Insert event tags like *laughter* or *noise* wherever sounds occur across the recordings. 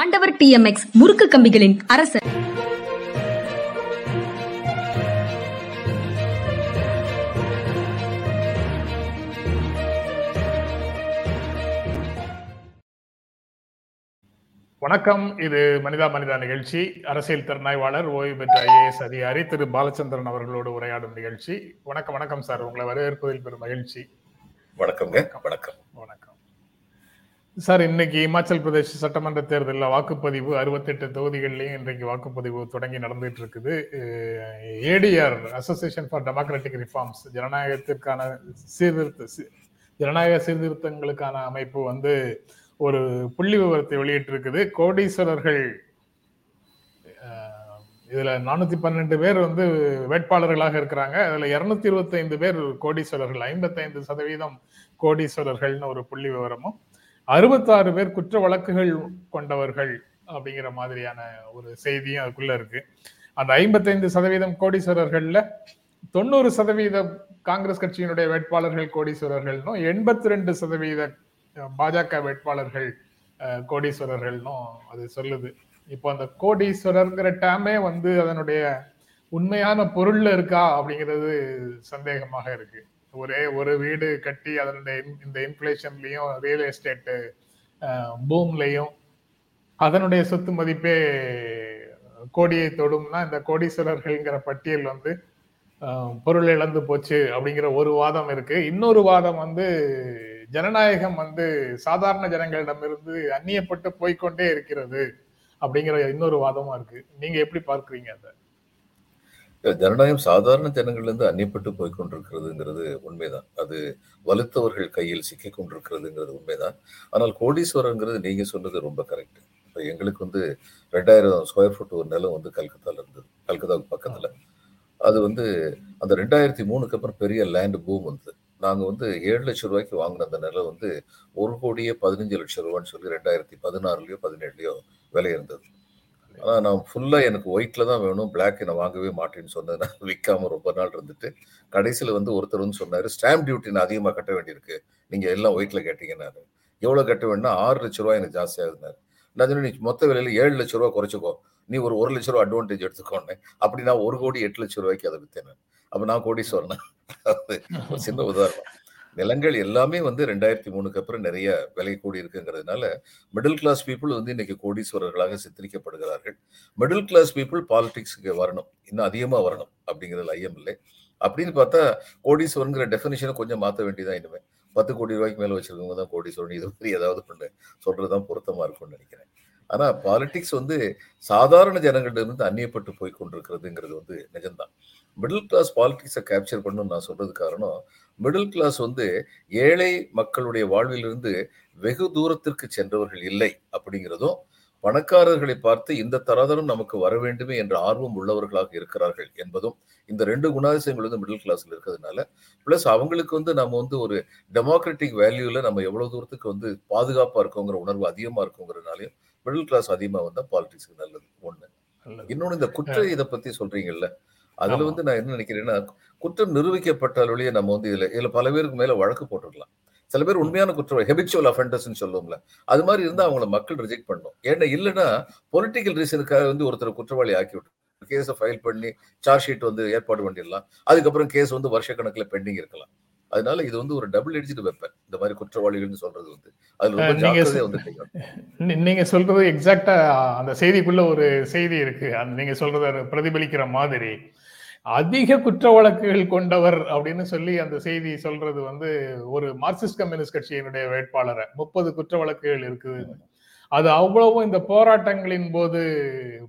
ஆண்டவர் D M X முறுக்கு கம்பிகளின் அரசர். வணக்கம். இது மனிதா மனிதா நிகழ்ச்சி. அரசியல் திறனாய்வாளர் ஓய்வு பெற்ற ஐஏஎஸ் அதிகாரி திரு பாலச்சந்திரன் அவர்களோடு உரையாடும் நிகழ்ச்சி. வணக்கம் வணக்கம் சார். உங்களை வரவேற்பதில் பெரும் மகிழ்ச்சி. வணக்கம்ங்க. வணக்கம். வணக்கம். சார் இன்னைக்கு இமாச்சல் பிரதேச சட்டமன்ற தேர்தலில் வாக்குப்பதிவு அறுபத்தெட்டு தொகுதிகள்லையும் இன்றைக்கு வாக்குப்பதிவு தொடங்கி நடந்துட்டு இருக்குது. ADR association for democratic reforms ஜனநாயகத்திற்கான சீர்திருத்த ஜனநாயக சீர்திருத்தங்களுக்கான அமைப்பு வந்து ஒரு புள்ளி விவரத்தை வெளியிட்டிருக்குது. கோடீஸ்வரர்கள் இதில் இதுல நானூத்தி பன்னெண்டு பேர் வந்து வேட்பாளர்களாக இருக்கிறாங்க. அதுல இருநூத்தி இருபத்தைந்து பேர் கோடீஸ்வரர்கள் ஐம்பத்தைந்து சதவீதம் கோடீஸ்வரர்கள்னு ஒரு புள்ளி விவரமும் அறுபத்தாறு பேர் குற்ற வழக்குகள் கொண்டவர்கள் அப்படிங்கிற மாதிரியான ஒரு செய்தியும் அதுக்குள்ள இருக்கு. அந்த ஐம்பத்தைந்து சதவீதம் கோடீஸ்வரர்கள்ல தொண்ணூறு சதவீதம் காங்கிரஸ் கட்சியினுடைய வேட்பாளர்கள் கோடீஸ்வரர்கள்னும் எண்பத்தி ரெண்டு சதவீத பாஜக வேட்பாளர்கள் கோடீஸ்வரர்கள்னும் அது சொல்லுது. இப்போ அந்த கோடீஸ்வரர்ங்கிற டேமே வந்து அதனுடைய உண்மையான பொருள்ல இருக்கா அப்படிங்கிறது சந்தேகமாக இருக்கு. ஒரே ஒரு வீடு கட்டி அதனுடைய இந்த இன்ஃப்ளேஷன்லையும் ரியல் எஸ்டேட்டு பூம்லையும் அதனுடைய சொத்து மதிப்பே கோடியை தொடும்னா இந்த கோடீஸ்வரர்கள்ங்கிற பட்டியல் வந்து பொருள் இழந்து போச்சு அப்படிங்கிற ஒரு வாதம் இருக்கு. இன்னொரு வாதம் வந்து ஜனநாயகம் வந்து சாதாரண ஜனங்களிடமிருந்து அந்நியப்பட்டு போய்க்கொண்டே இருக்கிறது அப்படிங்கிற இன்னொரு வாதமும் இருக்கு. நீங்க எப்படி பார்க்குறீங்க அதை? ஜனநாயகம் சாதாரண ஜனங்கள்ல இருந்து அந்நியப்பட்டு போய் கொண்டிருக்கிறதுங்கிறது உண்மைதான். அது வலுத்தவர்கள் கையில் சிக்கிக் கொண்டிருக்கிறதுங்கிறது உண்மைதான். ஆனால் கோடீஸ்வரங்கிறது நீங்க சொன்னது ரொம்ப கரெக்ட் இப்போ எங்களுக்கு வந்து ரெண்டாயிரம் ஸ்கொயர் ஃபுட் ஒரு நிலம் வந்து கல்கத்தால இருந்தது. கல்கத்தாவுக்கு பக்கத்துல. அது வந்து அந்த ரெண்டாயிரத்தி மூணுக்கு அப்புறம் பெரிய லேண்ட் பூம் வந்தது. நாங்க வந்து ஏழு லட்சம் ரூபாய்க்கு வாங்கின அந்த நிலம் வந்து ஒரு கோடியே பதினஞ்சு லட்சம் ரூபான்னு சொல்லி ரெண்டாயிரத்தி பதினாறுலயோ பதினேழுலயோ விலை இருந்தது ஆனால் நான் ஃபுல்லா எனக்கு ஒயிட்டில் தான் வேணும். பிளாக் நான் வாங்கவே மாட்டேன்னு சொன்னதுனால விற்காம ரொம்ப நாள் இருந்துட்டு கடைசியில வந்து ஒருத்தர் வந்து சொன்னாரு ஸ்டாம்ப் டியூட்டி நான் அதிகமா கட்ட வேண்டியிருக்கு. நீங்க எல்லாம் ஒயிட்ல கேட்டீங்கன்னாரு எவ்வளவு கட்ட வேணும்னா ஆறு லட்ச ரூபாய் எனக்கு ஜாஸ்தியாக இருந்தார் நான் சொன்னேன், நீ மொத்த விலையில ஏழு லட்ச ரூபாய் குறைச்சிக்கோ. நீ ஒரு ஒரு லட்ச ரூபா அட்வான்டேஜ் எடுத்துக்கோன்னு. அப்படி நான் ஒரு கோடி எட்டு லட்ச ரூபாய்க்கு அதை விற்றேன் அப்போ நான் கோடி சொன்னேன் ஒரு சின்ன உதாரணம். நிலங்கள் எல்லாமே வந்து ரெண்டாயிரத்தி மூணுக்கு அப்புறம் நிறைய விலை கூடி இருக்குங்கிறதுனால மிடில் கிளாஸ் பீப்புள் வந்து இன்னைக்கு கோடீஸ்வரர்களாக சித்தரிக்கப்படுகிறார்கள். மிடில் கிளாஸ் பீப்புள் பாலிடிக்ஸுக்கு வரணும் இன்னும் அதிகமாக வரணும் அப்படிங்கிறது ஐயம் இல்லை. அப்படின்னு பார்த்தா கோடீஸ்வரங்கிற டெஃபினேஷனை கொஞ்சம் மாற்ற வேண்டியதான் இனிமேல் பத்து கோடி ரூபாய்க்கு மேலே வச்சிருக்கவங்க தான் கோடீஸ்வரன். இது மாதிரி ஏதாவது ஒன்று சொல்றது தான் பொருத்தமாக இருக்கும்னு நினைக்கிறேன். ஆனா பாலிடிக்ஸ் வந்து சாதாரண ஜனங்கள்ட்ட இருந்து அந்நியப்பட்டு போய் கொண்டிருக்கிறதுங்கிறது வந்து நிஜம்தான். மிடில் கிளாஸ் பாலிடிக்ஸை கேப்சர் பண்ணணும்னு நான் சொல்றது காரணம் மிடில் கிளாஸ் வந்து ஏழை மக்களுடைய வாழ்விலிருந்து வெகு தூரத்திற்கு சென்றவர்கள் இல்லை அப்படிங்கிறதும் பணக்காரர்களை பார்த்து இந்த தராதரம் நமக்கு வர வேண்டுமே என்ற ஆர்வம் உள்ளவர்களாக இருக்கிறார்கள் என்பதும் இந்த ரெண்டு குணாதிசயங்கள் வந்து மிடில் கிளாஸ்ல இருக்கிறதுனால பிளஸ் அவங்களுக்கு வந்து நம்ம வந்து ஒரு டெமோக்ராட்டிக் வேல்யூல நம்ம எவ்வளவு தூரத்துக்கு வந்து பாதுகாப்பா இருக்கோங்கிற உணர்வு அதிகமா இருக்குங்கிறதுனாலையும் மிடில் கிளாஸ் அதிகமா வந்தா பாலிடிக்ஸ்க்கு நல்லது ஒண்ணு. இன்னொன்னு இந்த குற்ற இதை பத்தி சொல்றீங்கல்ல அதுல. வந்து நான் என்ன நினைக்கிறேன்னா குற்றம் நிரூபிக்கப்பட்டால் நம்ம வந்து இதுல இதுல பல பேருக்கு மேல வழக்கு போட்டுக்கலாம் சில பேர் உண்மையான குற்றம் ஹெபிச்சுவல் அஃபெண்டர்ஸ் சொல்லுவோம்ல அது மாதிரி இருந்தா அவங்கள மக்கள் ரிஜெக்ட் பண்ணும் ஏன்னா இல்லைன்னா பொலிட்டிக்கல் ரீசனுக்காக வந்து ஒருத்தர் குற்றவாளி ஆக்கி விட்டு கேஸை ஃபைல் பண்ணி சார்ஜ் ஷீட் வந்து ஏற்பாடு பண்ணிடலாம். அதுக்கப்புறம் கேஸ் வந்து வருஷக்கணக்கில் பெண்டிங் இருக்கலாம். அதனால இது வந்து ஒரு டபுள் எட்ஜ்டு வெப்பன் இந்த மாதிரி குற்றவாளிகள்னு சொல்றது வந்து அதுல ரொம்ப ஜாக்கிரதையா வந்து நீங்க சொல்றது எக்ஸாக்டா அந்த செய்திக்குள்ள ஒரு செய்தி இருக்கு. அந்த நீங்க சொல்றத பிரதிபலிக்கிற மாதிரி. அதிக குற்ற வழக்குகள் கொண்டவர் அப்படின்னு சொல்லி அந்த செய்தி சொல்றது வந்து ஒரு மார்க்சிஸ்ட் கம்யூனிஸ்ட் கட்சியினுடைய வேட்பாளரை. முப்பது குற்ற வழக்குகள் இருக்குது. அது அவ்வளவும் இந்த போராட்டங்களின் போது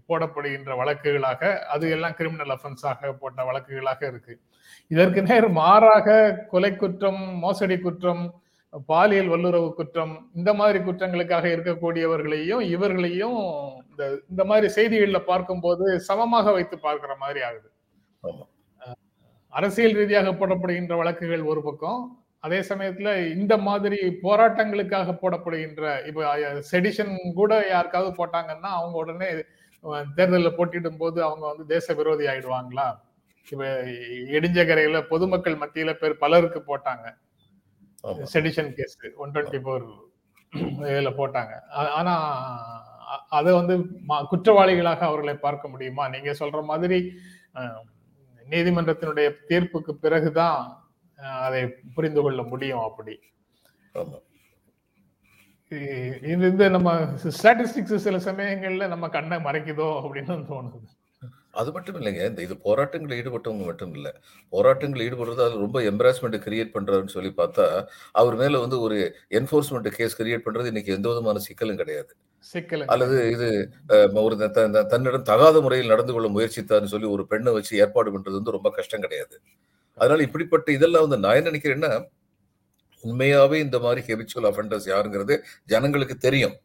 போடப்படுகின்ற வழக்குகளாக அது எல்லாம் கிரிமினல் அஃபென்ஸாக போட்ட வழக்குகளாக இருக்கு. இதற்கு நேர் மாறாக கொலை குற்றம் மோசடி குற்றம் பாலியல் வல்லுறவு குற்றம் இந்த மாதிரி குற்றங்களுக்காக இருக்கக்கூடியவர்களையும் இவர்களையும் இந்த இந்த மாதிரி செய்திகளில் பார்க்கும்போது சமமாக வைத்து பார்க்கிற மாதிரி ஆகுது. அரசியல் ரீதியாக போடப்படுகின்ற வழக்குகள் ஒரு பக்கம். அதே சமயத்துல இந்த மாதிரி போராட்டங்களுக்காக போடப்படுகின்ற இப்ப செடிஷன் கூட யாருக்காவது போட்டாங்கன்னா அவங்க உடனே தேர்தல்ல போட்டியிடும் போது அவங்க வந்து தேச விரோதி ஆயிடுவாங்களா? இப்ப இடிஞ்சகரையில பொதுமக்கள் மத்தியில பேர் பலருக்கு போட்டாங்க. Sedition case one twenty four இதுல போட்டாங்க. ஆனா அதை வந்து குற்றவாளிகளாக அவர்களை பார்க்க முடியுமா? நீங்க சொல்ற மாதிரி நீதிமன்றத்தினுடைய தீர்ப்புக்கு பிறகுதான் அதை புரிந்து கொள்ள முடியும் அப்படி. ஆமா. இ- இது இந்த நம்ம ஸ்டாட்டிஸ்டிக்ஸ் சில சமயங்கள்ல நம்ம கண்ணை மறைக்குதோ அப்படின்னு தோணுது. அது மட்டும் இல்லைங்க. இந்த இது போராட்டங்கள் ஈடுபட்டவங்க மட்டும் இல்லை. போராட்டங்கள் ஈடுபடுறது அது ரொம்ப எம்பராஸ்மெண்ட் கிரியேட் பண்றாருன்னு சொல்லி பார்த்தா அவர் மேல வந்து ஒரு என்ஃபோர்ஸ்மெண்ட் கேஸ் கிரியேட் பண்றது இன்னைக்கு எந்த விதமான சிக்கலும் கிடையாது. அல்லது இது ஒரு த- த- தன்னிடம் தகாத முறையில் நடந்து கொள்ள முயற்சித்தார்னு சொல்லி ஒரு பெண்ணை வச்சு ஏற்பாடு பண்றது வந்து ரொம்ப கஷ்டம் கிடையாது. அதனால இப்படிப்பட்ட இதெல்லாம் வந்து நான் என்ன நினைக்கிறேன்னா உண்மையாவே இந்த மாதிரி ஹெபிச்சுவல் அஃபெண்டர்ஸ் யாருங்கிறது ஜனங்களுக்கு தெரியும்.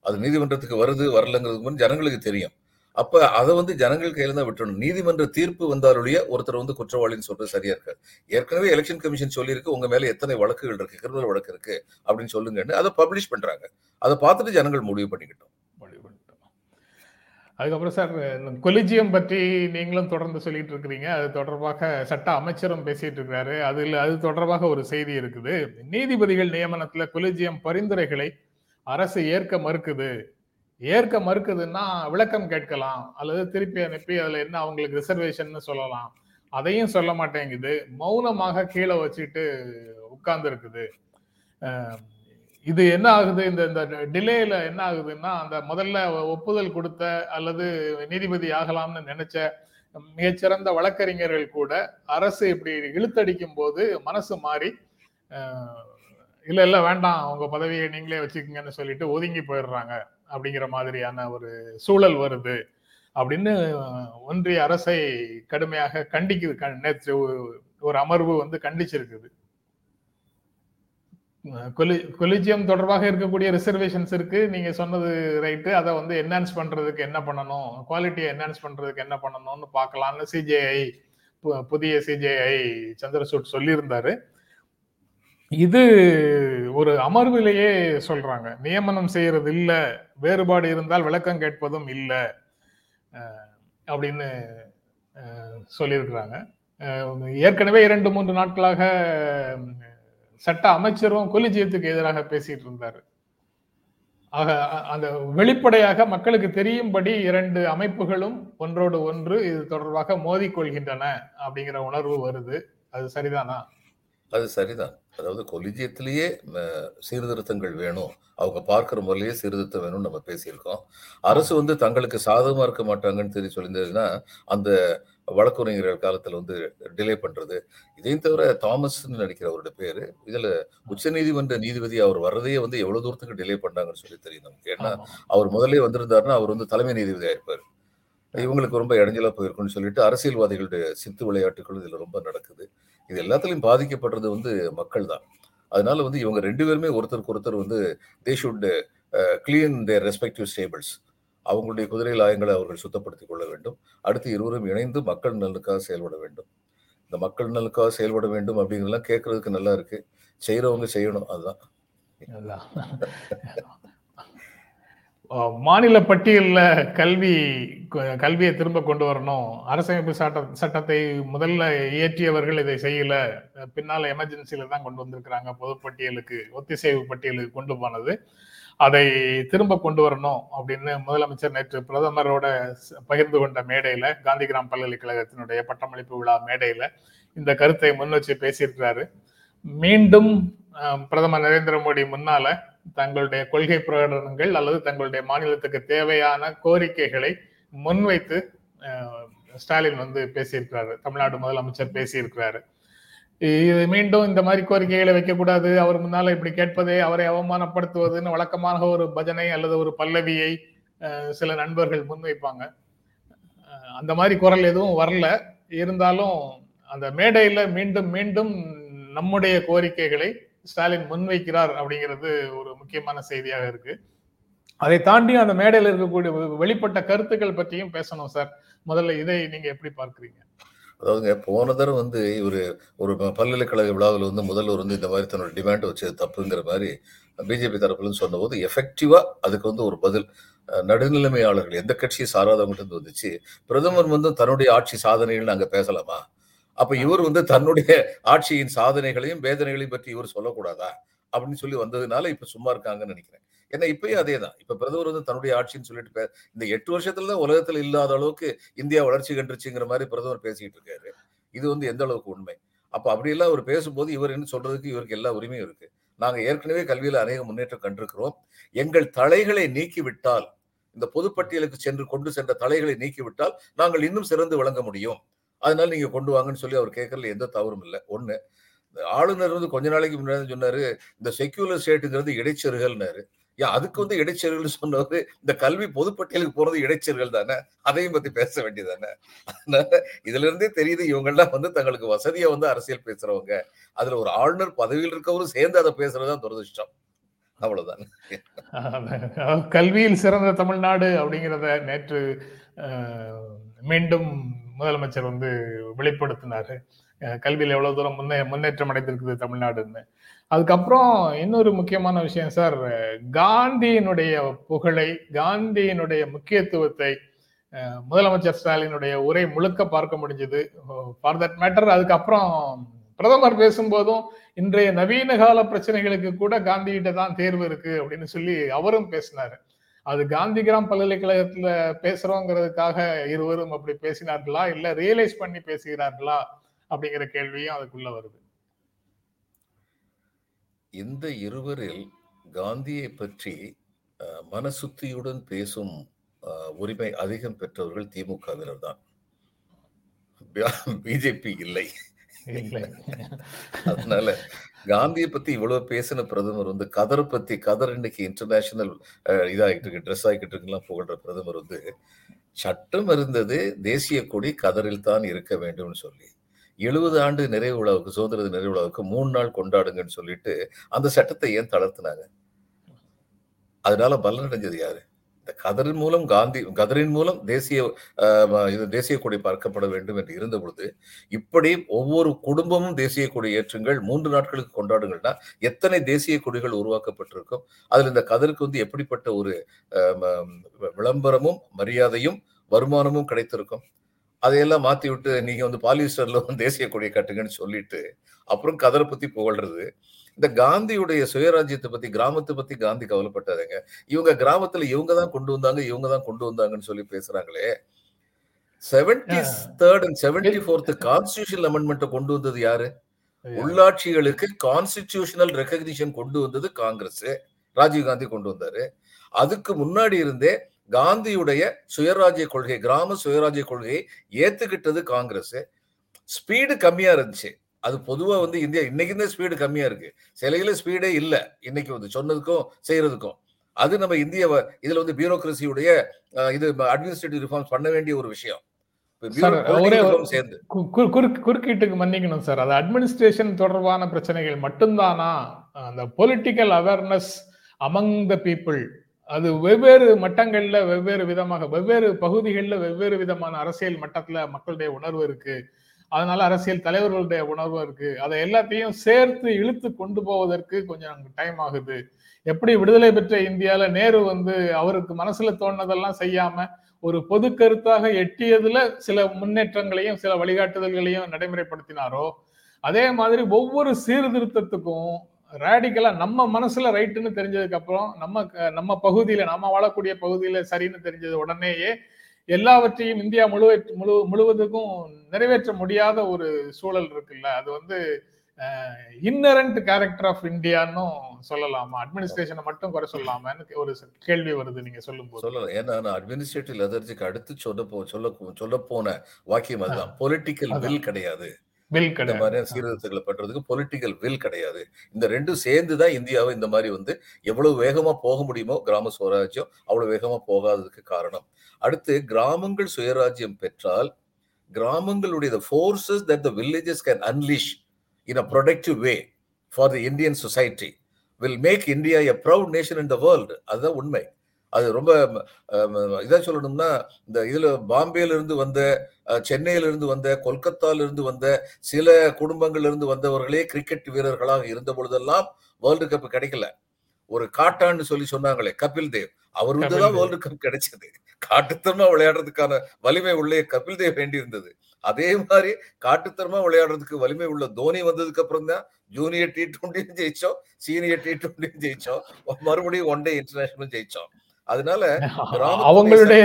அது நீதிமன்றத்துக்கு வருது வரலங்கிறது முன் ஜனங்களுக்கு தெரியும். அப்ப அதை வந்து ஜனங்கள் கையில தான் விட்டுறணும். நீதிமன்ற தீர்ப்பு வந்தாலுடைய ஒருத்தர் வந்து குற்றவாளின்னு சொல்றது சரியா இருக்காது. ஏற்கனவே எலெக்ஷன் கமிஷன் சொல்லியிருக்கு உங்க மேல எத்தனை வழக்குகள் இருக்கு கிரிமினல் வழக்கு இருக்கு அப்படின்னு சொல்லுங்கன்னு அதை பப்ளிஷ் பண்றாங்க. அதை பார்த்துட்டு ஜனங்கள் முடிவு பண்ணிக்கிட்டோம். முடிவு பண்ணிட்டோம். அதுக்கப்புறம் சார் கொலிஜியம் பற்றி நீங்களும் தொடர்ந்து சொல்லிட்டு இருக்கிறீங்க. அது தொடர்பாக சட்ட அமைச்சரும் பேசிட்டு இருக்கிறாரு அதில் அது தொடர்பாக ஒரு செய்தி இருக்குது. நீதிபதிகள் நியமனத்தில் கொலிஜியம் பரிந்துரைகளை அரசு ஏற்க மறுக்குது. ஏற்க மறுக்குதுன்னா விளக்கம் கேட்கலாம். அல்லது திருப்பி அனுப்பி அதில் என்ன அவங்களுக்கு ரிசர்வேஷன் சொல்லலாம். அதையும் சொல்ல மாட்டேங்குது. மௌனமாக கீழே வச்சுட்டு உட்கார்ந்து இருக்குது இது என்ன ஆகுது? இந்த இந்த டிலேல என்ன ஆகுதுன்னா அந்த முதல்ல ஒப்புதல் கொடுத்த அல்லது நீதிபதி ஆகலாம்னு நினைச்ச மிகச்சிறந்த வழக்கறிஞர்கள் கூட அரசு இப்படி இழுத்தடிக்கும் போது மனசு மாறி இல்லை இல்லை வேண்டாம். உங்க பதவியை நீங்களே வச்சுக்கோங்கன்னு சொல்லிட்டு ஒதுங்கி போயிடுறாங்க. அப்படிங்கிற மாதிரியான ஒரு சூழல் வருது. அப்படின்னு ஒன்றிய அரசை கடுமையாக கண்டிக்குது. க- நேற்று ஒரு- அமர்வு வந்து கண்டிச்சிருக்குது. கொலி- கொலிஜியம் தொடர்பாக இருக்கக்கூடிய ரிசர்வேஷன்ஸ் இருக்கு. நீங்க சொன்னது ரைட்டு. அதை வந்து என்ஹான்ஸ் பண்றதுக்கு என்ன பண்ணணும்? குவாலிட்டியை என்ஹான்ஸ் பண்றதுக்கு என்ன பண்ணணும்னு பார்க்கலாம்னு சிஜேஐ புதிய சிஜேஐ சந்திரசூட் சொல்லியிருந்தாரு. இது ஒரு அமர்விலேயே சொல்றாங்க. நியமனம் செய்யறது இல்ல. வேறுபாடு இருந்தால் விளக்கம் கேட்பதும் இல்லை. அப்படின்னு சொல்லியிருக்கிறாங்க. ஏற்கனவே இரண்டு மூன்று நாட்களாக சட்ட அமைச்சரும் கொலிஜியத்துக்கு எதிராக பேசிட்டு இருந்தார். ஆக அந்த வெளிப்படையாக மக்களுக்கு தெரியும்படி இரண்டு அமைப்புகளும் ஒன்றோடு ஒன்று இது தொடர்பாக மோதிக்கொள்கின்றன அப்படிங்கிற உணர்வு வருது. அது சரிதானா? அது சரிதான். அதாவது கொலிஜியத்திலேயே சீர்திருத்தங்கள் வேணும். அவங்க பார்க்கிற முறையிலேயே சீர்திருத்தம் வேணும்னு நம்ம பேசியிருக்கோம். அரசு வந்து தங்களுக்கு சாதகமா இருக்க மாட்டாங்கன்னு தெரிவி சொல்லியிருந்ததுன்னா அந்த வழக்குரைஞர்கள் காலத்துல வந்து டிலே பண்றது. இதையும் தவிர தாமஸ்ன்னு நினைக்கிற அவரோட பேரு. இதுல உச்சநீதிமன்ற நீதிபதி அவர் வர்றதையே வந்து எவ்வளவு தூரத்துக்கு டிலே பண்ணாங்கன்னு சொல்லி தெரியும் நமக்கு. ஏன்னா. அவர் முதல்ல வந்திருந்தாருன்னா அவர் வந்து தலைமை நீதிபதியா இருப்பார். இவங்களுக்கு ரொம்ப இடைஞ்சலா போயிருக்கும்னு சொல்லிட்டு அரசியல்வாதிகளுடைய சித்து விளையாட்டுகள் இதுல ரொம்ப நடக்குது. இது எல்லாத்துலையும் பாதிக்கப்படுறது வந்து மக்கள் தான் அதனால வந்து இவங்க ரெண்டு பேருமே ஒருத்தருக்கு ஒருத்தர் வந்து they should clean their respective stables அவங்களுடைய குதிரை லாயங்களை அவர்கள் சுத்தப்படுத்திக் கொள்ள வேண்டும். அடுத்து இருவரும் இணைந்து மக்கள் நலனுக்காக செயல்பட வேண்டும். இந்த மக்கள் நலனுக்காக செயல்பட வேண்டும் அப்படிங்கிறலாம் கேட்கறதுக்கு நல்லா இருக்கு. செய்யறவங்க செய்யணும் அதுதான். மாநில பட்டியலில் கல்வி க- கல்வியை திரும்ப கொண்டு வரணும். அரசமைப்பு சட்ட சட்டத்தை முதல்ல இயற்றியவர்கள் இதை செய்யல. பின்னால் எமர்ஜென்சியில தான் கொண்டு வந்திருக்கிறாங்க. பொதுப்பட்டியலுக்கு ஒத்திசைவு பட்டியலுக்கு கொண்டு போனது. அதை திரும்ப கொண்டு வரணும் அப்படின்னு முதலமைச்சர் நேற்று பிரதமரோட பகிர்ந்து கொண்ட மேடையில காந்திகிராம் பல்கலைக்கழகத்தினுடைய பட்டமளிப்பு விழா மேடையில இந்த கருத்தை முன் வச்சு பேசியிருக்கிறாரு. மீண்டும் பிரதமர் நரேந்திர மோடி முன்னால தங்களுடைய கொள்கை பிரகடனங்கள் அல்லது தங்களுடைய மாநிலத்துக்கு தேவையான கோரிக்கைகளை முன்வைத்து ஸ்டாலின் வந்து பேசியிருக்கிறாரு. தமிழ்நாடு முதலமைச்சர் பேசியிருக்கிறாரு. இது மீண்டும் இந்த மாதிரி கோரிக்கைகளை வைக்கக்கூடாது. அவர் முன்னால இப்படி கேட்பதே அவரை அவமானப்படுத்துவதுன்னு வழக்கமாக ஒரு பஜனை அல்லது ஒரு பல்லவியை சில நண்பர்கள் முன்வைப்பாங்க. அந்த மாதிரி குரல் எதுவும் வரல. இருந்தாலும் அந்த மேடையில மீண்டும் மீண்டும் நம்முடைய கோரிக்கைகளை ஸ்டாலின் முன்வைக்கிறார் அப்படிங்கிறது ஒரு முக்கியமான செய்தியாக இருக்கு. அதை தாண்டி அந்த மேடையில் இருக்கக்கூடிய வெளிப்பட்ட கருத்துக்கள் பற்றியும் பேசணும் சார். முதல்ல இதை நீங்க எப்படி பார்க்குறீங்க? அதாவதுங்க போன தடவை வந்து இவர் ஒரு பல்கலைக்கழக விழாவில் வந்து முதல்வர் வந்து இந்த மாதிரி தன்னோட டிமாண்ட் வச்சது தப்புங்கிற மாதிரி பிஜேபி தரப்புலன்னு சொன்னபோது எஃபெக்டிவா அதுக்கு வந்து ஒரு பதில் நடுநிலைமையாளர்கள் எந்த கட்சியை சாராதவங்ககிட்ட இருந்து வந்துச்சு பிரதமர் வந்து தன்னுடைய ஆட்சி சாதனைகள் அங்கே பேசலாமா? அப்ப இவர் வந்து தன்னுடைய ஆட்சியின் சாதனைகளையும் வேதனைகளையும் பற்றி இவர் சொல்லக்கூடாதா? அப்படின்னு சொல்லி வந்ததுனால இப்ப சும்மா இருக்காங்கன்னு நினைக்கிறேன். ஏன்னா இப்பயும் அதே தான் இப்ப பிரதமர் வந்து தன்னுடைய ஆட்சின்னு சொல்லிட்டு இந்த எட்டு வருஷத்துல தான் உலகத்துல இல்லாத அளவுக்கு இந்தியா வளர்ச்சி கண்டுருச்சுங்கிற மாதிரி பிரதமர் பேசிட்டு இருக்காரு. இது வந்து எந்த அளவுக்கு உண்மை? அப்ப அப்படி எல்லாம் அவர் பேசும்போது இவர் என்ன சொல்றதுக்கு இவருக்கு எல்லா உரிமையும் இருக்கு. நாங்க ஏற்கனவே கல்வியில அநேக முன்னேற்றம் கண்டிருக்கிறோம். எங்கள் தலைகளை நீக்கிவிட்டால் இந்த பொதுப்பட்டியலுக்கு சென்று கொண்டு சென்ற தலைகளை நீக்கிவிட்டால் நாங்கள் இன்னும் சிறந்து விளங்க முடியும். அதனால நீங்க கொண்டு வாங்கன்னு சொல்லி அவர் கேட்கறதுல எந்த தவறும் இல்லை. ஒண்ணு ஆளுநர் வந்து கொஞ்ச நாளைக்கு முன்னாடி சொன்னாரு இந்த செக்யூலர் ஸ்டேட்டுங்கிறது இடைச்செருகல்னாரு. ஏன் அதுக்கு வந்து இடைச்செருகல் சொன்னது இந்த கல்வி பொதுப்பட்டியலுக்கு போறது இடைச்செருகல் தானே? அதையும் பத்தி பேச வேண்டியதானே அதனால இதுல இருந்தே தெரியுது இவங்கெல்லாம் வந்து தங்களுக்கு வசதியா வந்து அரசியல் பேசுறவங்க. அதுல ஒரு ஆளுநர் பதவியில் இருக்கவரும் சேர்ந்து அதை பேசுறதுதான் துரதிருஷ்டம். அவ்வளவுதான். கல்வியில் சிறந்த தமிழ்நாடு அப்படிங்கிறத நேற்று மீண்டும் முதலமைச்சர் வந்து வெளிப்படுத்தினாரு. கல்வியில் எவ்வளவு தூரம் முன்னே முன்னேற்றம் அடைந்திருக்குது தமிழ்நாடுன்னு. அதுக்கப்புறம் இன்னொரு முக்கியமான விஷயம் சார் காந்தியினுடைய புகழை காந்தியினுடைய முக்கியத்துவத்தை முதலமைச்சர் ஸ்டாலினுடைய உரை முழுக்க பார்க்க முடிஞ்சது. ஃபார் தட் மேட்டர் அதுக்கப்புறம் பிரதமர் பேசும்போதும் இன்றைய நவீன கால பிரச்சனைகளுக்கு கூட காந்திகிட்ட தான் தேர்வு இருக்கு அப்படின்னு சொல்லி அவரும் பேசினாரு. அது காந்திகிராம் பல்கலைக்கழகத்துல பேசுறோங்கிறதுக்காக இருவரும் அப்படி பேசினார்களா? இல்ல ரியலைஸ் பண்ணி பேசுகிறார்களா? அப்படிங்கிற கேள்வியும் அதுக்குள்ள வருது. இந்த இருவரில் காந்தியை பற்றி மனசுத்தியுடன் பேசும் உரிமை அதிகம் பெற்றவர்கள் திமுகவினர் தான். பிஜேபி இல்லை. அதனால காந்தியை பத்தி இவ்வளவு பேசின பிரதமர் வந்து கதர் பத்தி கதர் இன்னைக்கு இன்டர்நேஷனல் இதாகிட்டு இருக்கு ட்ரெஸ் ஆகிட்டு இருக்குலாம் புகழ்ற பிரதமர் வந்து சட்டம் இருந்தது தேசிய கொடி கதரில் தான் இருக்க வேண்டும்னு சொல்லி எழுபது ஆண்டு நிறைவு விழாவுக்கு சுதந்திர நிறைவு விழாவுக்கு மூணு நாள் கொண்டாடுங்கன்னு சொல்லிட்டு அந்த சட்டத்தை ஏன் தளர்த்தினாங்க? அதனால பலனடைஞ்சது யாரு? இந்த கதரின் மூலம் காந்தி கதரின் மூலம் தேசிய இது தேசிய கொடி பார்க்கப்பட வேண்டும் என்று இருந்த பொழுது இப்படி ஒவ்வொரு குடும்பமும் தேசிய கொடி ஏற்றுங்கள் மூன்று நாட்களுக்கு கொண்டாடுங்கள்னா எத்தனை தேசிய கொடிகள் உருவாக்கப்பட்டிருக்கும்? அதில் இந்த கதருக்கு வந்து எப்படிப்பட்ட ஒரு விளம்பரமும் மரியாதையும் வருமானமும் கிடைத்திருக்கும்? அதையெல்லாம் மாத்தி விட்டு நீங்க வந்து பாலிஸ்டர்ல வந்து தேசிய கொடியை கட்டுங்கன்னு சொல்லிட்டு அப்புறம் கதரை பத்தி புகழ்றது. இந்த காந்தியுடைய சுயராஜ்யத்தை பத்தி கிராமத்தை பத்தி காந்தி கவலைப்பட்டாருங்க. இவங்க கிராமத்துல இவங்க தான் கொண்டு வந்தாங்க இவங்க தான் கொண்டு வந்தாங்கன்னு சொல்லி பேசுறாங்களே. Seventy third and seventy fourth constitution அமெண்ட்மெண்ட்டை கொண்டு வந்தது யாரு? உள்ளாட்சிகளுக்கு கான்ஸ்டிடியூஷனல் ரெகக்னிஷன் கொண்டு வந்தது காங்கிரஸ். ராஜீவ் காந்தி கொண்டு வந்தாரு. அதுக்கு முன்னாடி இருந்தே காந்தியுடைய சுயராஜ்ய கொள்கை கிராம சுயராஜ்ய கொள்கையை ஏத்துக்கிட்டது காங்கிரஸ். ஸ்பீடு கம்மியா இருந்துச்சு. அது பொதுவா வந்து இந்தியா இன்னைக்கு இந்த ஸ்பீடு கம்மியா இருக்கு. சிலையில ஸ்பீடே இல்ல. இன்னைக்கு வந்து சொன்னதுக்கும் செய்யறதுக்கும் அது நம்ம இந்திய இதுல வந்து பியூரோக்ரஸியுடைய இது அட்மினிஸ்ட்ரேட்டிவ் ரிஃபார்ம்ஸ் பண்ண வேண்டிய ஒரு விஷயம். குறுக்கீட்டுக்கு மன்னிக்கணும் சார். அது அட்மினிஸ்ட்ரேஷன் தொடர்பான பிரச்சனைகள் மட்டும்தானா? அந்த political awareness among the people அது வெவ்வேறு மட்டங்கள்ல வெவ்வேறு விதமாக வெவ்வேறு பகுதிகளில் வெவ்வேறு விதமான அரசியல் மட்டத்துல மக்களுடைய உணர்வு இருக்கு. அதனால அரசியல் தலைவர்களுடைய உணர்வு இருக்கு. அதை எல்லாத்தையும் சேர்த்து இழுத்து கொண்டு போவதற்கு கொஞ்சம் டைம் ஆகுது. எப்படி விடுதலை பெற்ற இந்தியால நேரு வந்து அவருக்கு மனசுல தோணுனதெல்லாம் செய்யாம ஒரு பொது கருத்தாக எட்டியதுல சில முன்னேற்றங்களையும் சில வழிகாட்டுதல்களையும் நடைமுறைப்படுத்தினாரோ அதே மாதிரி ஒவ்வொரு சீர்திருத்தத்துக்கும் ரேடிக்கலா நம்ம மனசுல ரைட்டுன்னு தெரிஞ்சதுக்கு அப்புறம் நம்ம நம்ம பகுதியில நம்ம வாழக்கூடிய பகுதியில சரின்னு தெரிஞ்சது உடனேயே எல்லாவற்றையும் இந்தியா முழு முழு முழுவதுக்கும் நிறைவேற்ற முடியாத ஒரு சூழல் இருக்குல்ல. அது வந்து இன்னரண்ட் கேரக்டர் ஆஃப் இந்தியான்னு சொல்லலாமா? அட்மினிஸ்ட்ரேஷனை மட்டும் குறை சொல்லலாமான்னு ஒரு கேள்வி வருது நீங்க சொல்லும் போது சொல்லலாம் ஏன்னா நான் அட்மினிஸ்ட்ரேட்டிவ் லெதர்ஜிக்கு அடுத்து சொல்ல போ சொல்ல சொல்ல போன வாக்கியம் அதுதான். பொலிட்டிக்கல். வில் கிடையாது. வில் இந்த மாதிரியான சீர்திருத்தங்களை பண்றதுக்கு பொலிட்டிக்கல் வில் கிடையாது. இந்த ரெண்டும் சேர்ந்து தான் இந்தியாவை இந்த மாதிரி வந்து எவ்வளவு வேகமா போக முடியுமோ கிராம சுவராஜ்யம் அவ்வளவு வேகமா போகாததுக்கு காரணம். அடுத்து கிராமங்கள் சுயராஜ்யம் பெற்றால் கிராமங்களுடைய forces that the villages can unleash in a productive way for the Indian society will make India a proud nation in the world அதுதான் உண்மை. அது ரொம்ப இதாக சொல்லணும்னா இந்த இதுல பாம்பேல இருந்து வந்த அஹ், சென்னையில இருந்து வந்த கொல்கத்தால இருந்து வந்த சில குடும்பங்கள்ல இருந்து வந்தவர்களே கிரிக்கெட் வீரர்களாக இருந்த பொழுதெல்லாம் வேர்ல்டு கப் கிடைக்கல. ஒரு காட்டான்னு சொல்லி சொன்னாங்களே கபில் தேவ். அவர் வந்து கபில் தான். வேர்ல்டு கப் கிடைச்சது. காட்டுத்தனமா விளையாடுறதுக்கான வலிமை உள்ளே கபில் தேவ் வேண்டி இருந்தது. அதே மாதிரி காட்டுத்தனமா விளையாடுறதுக்கு வலிமை உள்ள தோனி வந்ததுக்கு அப்புறம் தான் ஜூனியர் டி டுவெண்ட்டியும் ஜெயிச்சோம் சீனியர் டி டுவெண்ட்டியும் ஜெயிச்சோம். மறுபடியும் ஒன் டே இன்டர்நேஷனலும் ஜெயிச்சோம். அதனால *laughs* அவங்களுடைய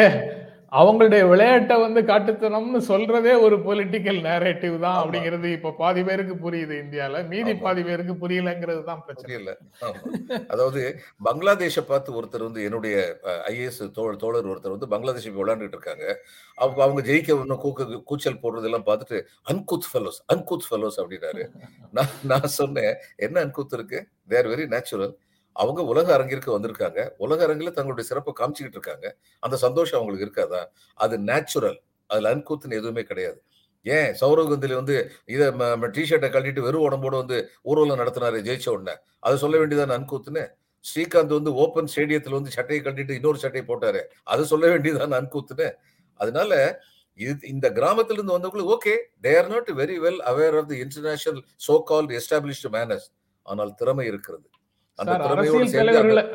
அவங்களுடைய விளையாட்டை வந்து காட்டுத்தனம்னு சொல்றதே ஒரு பொலிட்டிக்கல் நேரேட்டிவ் தான். அப்படிங்கிறது இப்ப பாதி பேருக்கு புரியுது இந்தியால. மீதி. பாதி பேருக்கு புரியலங்கிறது தான் பிரச்சனை. ஆமா. அதாவது பங்களாதேஷை பார்த்து ஒருத்தர் வந்து என்னுடைய ஐஏஎஸ் தோழர் ஒருத்தர் வந்து பங்களாதேஷ் விளையாண்டுட்டு இருக்காங்க. அவங்க அவங்க ஜெயிக்க இன்னும் கூக்க கூச்சல் போடுறது எல்லாம் பார்த்துட்டு அன்குத் ஃபெலோஸ் அன்குத் ஃபெலோஸ் அப்படின்னாரு. நான் நான் சொன்னேன் என்ன அன்குத் இருக்கு? தேர் வெரி நேச்சுரல் அவங்க உலக அரங்கிற்கு வந்திருக்காங்க. உலக அரங்கில் தங்களுடைய சிறப்பை காமிச்சிக்கிட்டு இருக்காங்க. அந்த சந்தோஷம் அவங்களுக்கு இருக்காதா? அது நேச்சுரல் அதுல அன்கூத்துன்னு எதுவுமே கிடையாது. ஏன்? சௌரவ் கந்தில வந்து இதை டிஷர்ட்டை கழட்டிட்டு வெறும் உடம்போட வந்து ஊர்வலம் நடத்தினாரு ஜெயிச்ச உடனே. அதை சொல்ல வேண்டியதான் அன்கூத்துன்னு? ஸ்ரீகாந்த் வந்து ஓப்பன் ஸ்டேடியத்தில் வந்து சட்டையை கழட்டிட்டு இன்னொரு சட்டையை போட்டாரு. அதை சொல்ல வேண்டியதான அன்கூத்துன்னு? அதனால இது இந்த கிராமத்திலிருந்து வந்தவங்களுக்கு okay. They are not very well aware of the international so called established manners ஆனால் திறமை இருக்கிறது. அரசியல் தலைவர்களை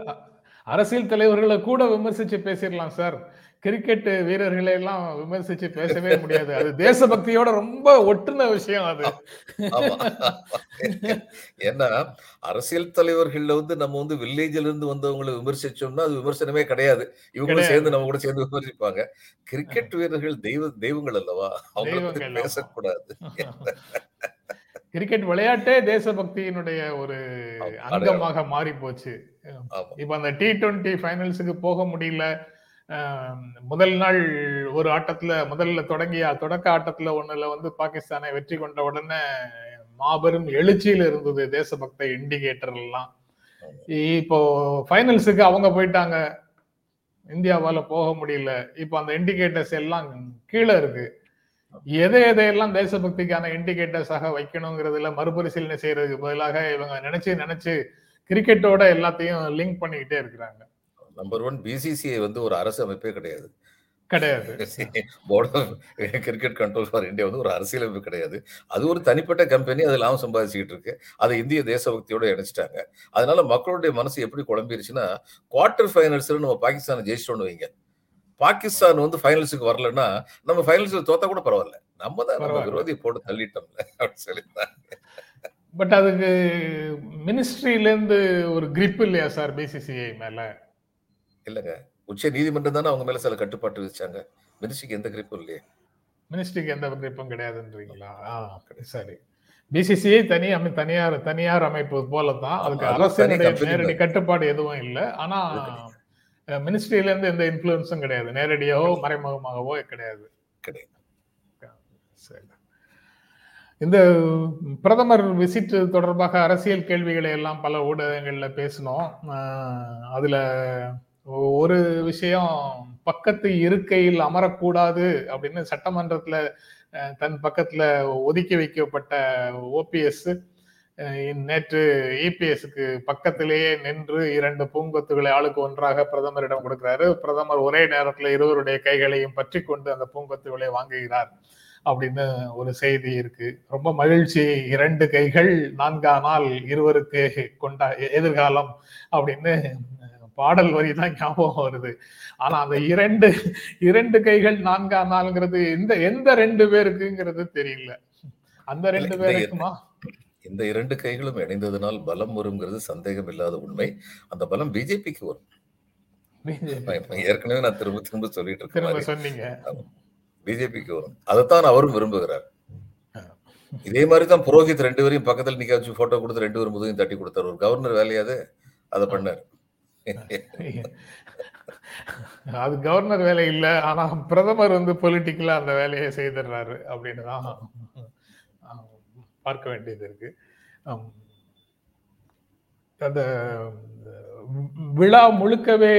அரசியல் தலைவர்களை கூட விமர்சிச்சு பேசிடலாம் சார். கிரிக்கெட் வீரர்களை எல்லாம் விமர்சிச்சு பேசவே முடியாது. அது தேசபக்தியோட ரொம்ப ஒட்டுன விஷயம் அது. ஏன்னா அரசியல் தலைவர்கள்ல வந்து நம்ம வந்து வில்லேஜ்ல இருந்து வந்தவங்களை விமர்சிச்சோம்னா அது விமர்சனமே கிடையாது. இவங்களும். சேர்ந்து நம்ம கூட சேர்ந்து விமர்சிப்பாங்க. கிரிக்கெட் வீரர்கள் தெய்வ தெய்வங்கள் அல்லவா? அவங்களை பத்தி. பேசக்கூடாது. கிரிக்கெட் விளையாட்டே தேசபக்தியினுடைய ஒரு அங்கமாக மாறி போச்சு. இப்ப அந்த டி டுவெண்ட்டி ஃபைனல்ஸுக்கு போக முடியல. முதல் நாள் ஒரு ஆட்டத்துல முதல்ல தொடங்கிய தொடக்க ஆட்டத்துல ஒண்ணுல வந்து பாகிஸ்தானை வெற்றி கொண்ட உடனே மாபெரும் எழுச்சியில இருந்தது தேசபக்த இண்டிகேட்டர் எல்லாம். இப்போ ஃபைனல்ஸுக்கு அவங்க போயிட்டாங்க. இந்தியாவால போக முடியல. இப்போ அந்த இண்டிகேட்டர்ஸ் எல்லாம் கீழே இருக்கு. எதை எதையெல்லாம் தேசபக்திக்கான இண்டிகேட்டர்ஸாக வைக்கணுங்கிறதுல மறுபரிசீலனை செய்யறதுக்கு பதிலாக இவங்க நினைச்சு நினைச்சு கிரிக்கெட்டோட எல்லாத்தையும் லிங்க் பண்ணிக்கிட்டே இருக்கிறாங்க. நம்பர் ஒன் பிசிசிஐ வந்து ஒரு அரசு அமைப்பே கிடையாது. கிடையாது. Board of cricket control for India வந்து ஒரு அரசியலமைப்பு கிடையாது. அது ஒரு தனிப்பட்ட கம்பெனி அது லாபம் சம்பாதிச்சுக்கிட்டு இருக்கு. அதை இந்திய தேசபக்தியோட இணைச்சிட்டாங்க. அதனால மக்களுடைய மனசு எப்படி குழம்பிருச்சுன்னா குவார்டர் ஃபைனல்ஸ்ல நம்ம பாகிஸ்தானை ஜெயிச்சிட்டோம்னு வைங்க. பாகிஸ்தான் வந்து ஃபைனல்ஸுக்கு வரலன்னா நம்ம ஃபைனல்ஸ்ல தோத்தா கூட பரவாயில்ல. நம்ம தான் நம்ம. விரோதி போட்டு தள்ளிட்டோம்ல அப்படின்னு சொல்லி பட் அதுக்கு மினிஸ்ட்ரியில இருந்து ஒரு கிரிப் இல்லையா சார் பிசிசிஐ மேல? இல்லைங்க. உச்ச நீதிமன்றம் தானே அவங்க மேல சில கட்டுப்பாட்டு விதிச்சாங்க. மினிஸ்ட்ரிக்கு எந்த கிரிப்பும் இல்லையே. மினிஸ்ட்ரிக்கு எந்த கிரிப்பும் கிடையாதுன்றீங்களா? ஆ, சரி. பிசிசிஐ தனி அமை தனியார் தனியார் அமைப்பு போல தான் அதுக்கு அரசினுடைய நேரடி. கட்டுப்பாடு எதுவும் இல்லை. ஆனா அது கிடையாது. மினிஸ்ட்ரியில இருந்து எந்த இன்ஃபுளுன்ஸும் கிடையாது. நேரடியாவோ மறைமுகமாகவோ கிடையாது. கிடையாது. சரி. இந்த பிரதமர் விசிட் தொடர்பாக அரசியல் கேள்விகளை எல்லாம் பல ஊடகங்கள்ல பேசினோம். அதுல ஒரு விஷயம் பக்கத்து இருக்கையில் அமரக்கூடாது அப்படின்னு சட்டமன்றத்துல தன் பக்கத்துல ஒதுக்கி வைக்கப்பட்ட ஓபிஎஸ் நேற்று இபிஎஸ்க்கு பக்கத்திலேயே நின்று இரண்டு பூங்கொத்துகளை ஆளுக்கு ஒன்றாக பிரதமரிடம் கொடுக்கிறாரு. பிரதமர் ஒரே நேரத்துல இருவருடைய கைகளையும் பற்றி கொண்டு அந்த பூங்கொத்துகளை வாங்குகிறார் அப்படின்னு ஒரு செய்தி இருக்கு. ரொம்ப மகிழ்ச்சி. இரண்டு கைகள் நான்கானால் இருவருக்கு கொண்டா எதிர்காலம் அப்படின்னு பாடல் வரி தான் ஞாபகம் வருது. ஆனா அந்த இரண்டு இரண்டு கைகள் நான்கா நாள்ங்கிறது எந்த எந்த ரெண்டு பேருக்குங்கிறது தெரியல. அந்த ரெண்டு இந்த பேருக்குமா? இந்த இரண்டு கைகளும் இணைந்ததனால் பலம் வருங்கிறது சந்தேகம் இல்லாத உண்மை. அந்த பலம் பிஜேபிக்கு வரும். ஏற்கனவே நான் திரும்ப திரும்ப சொல்லிட்டு இருக்கேன் பிஜேபிக்கு வரும். அதைத்தான் அவரும் விரும்புகிறார். இதே மாதிரி தான் புரோஹித் ரெண்டு பேரையும் பக்கத்துல நிக்க வச்சு போட்டோ கொடுத்து ரெண்டு பேரும் முதுகையும் தட்டி கொடுத்தாரு. ஒரு கவர்னர் வேலையாது அதை? பண்ணாரு. அது கவர்னர் வேலை இல்ல ஆனா பிரதமர் வந்து பொலிட்டிக்கலா அந்த வேலையை செய்திடுறாரு அப்படின்னு தான் பார்க்க வேண்டியது இருக்கு. அந்த விழா முழுக்கவே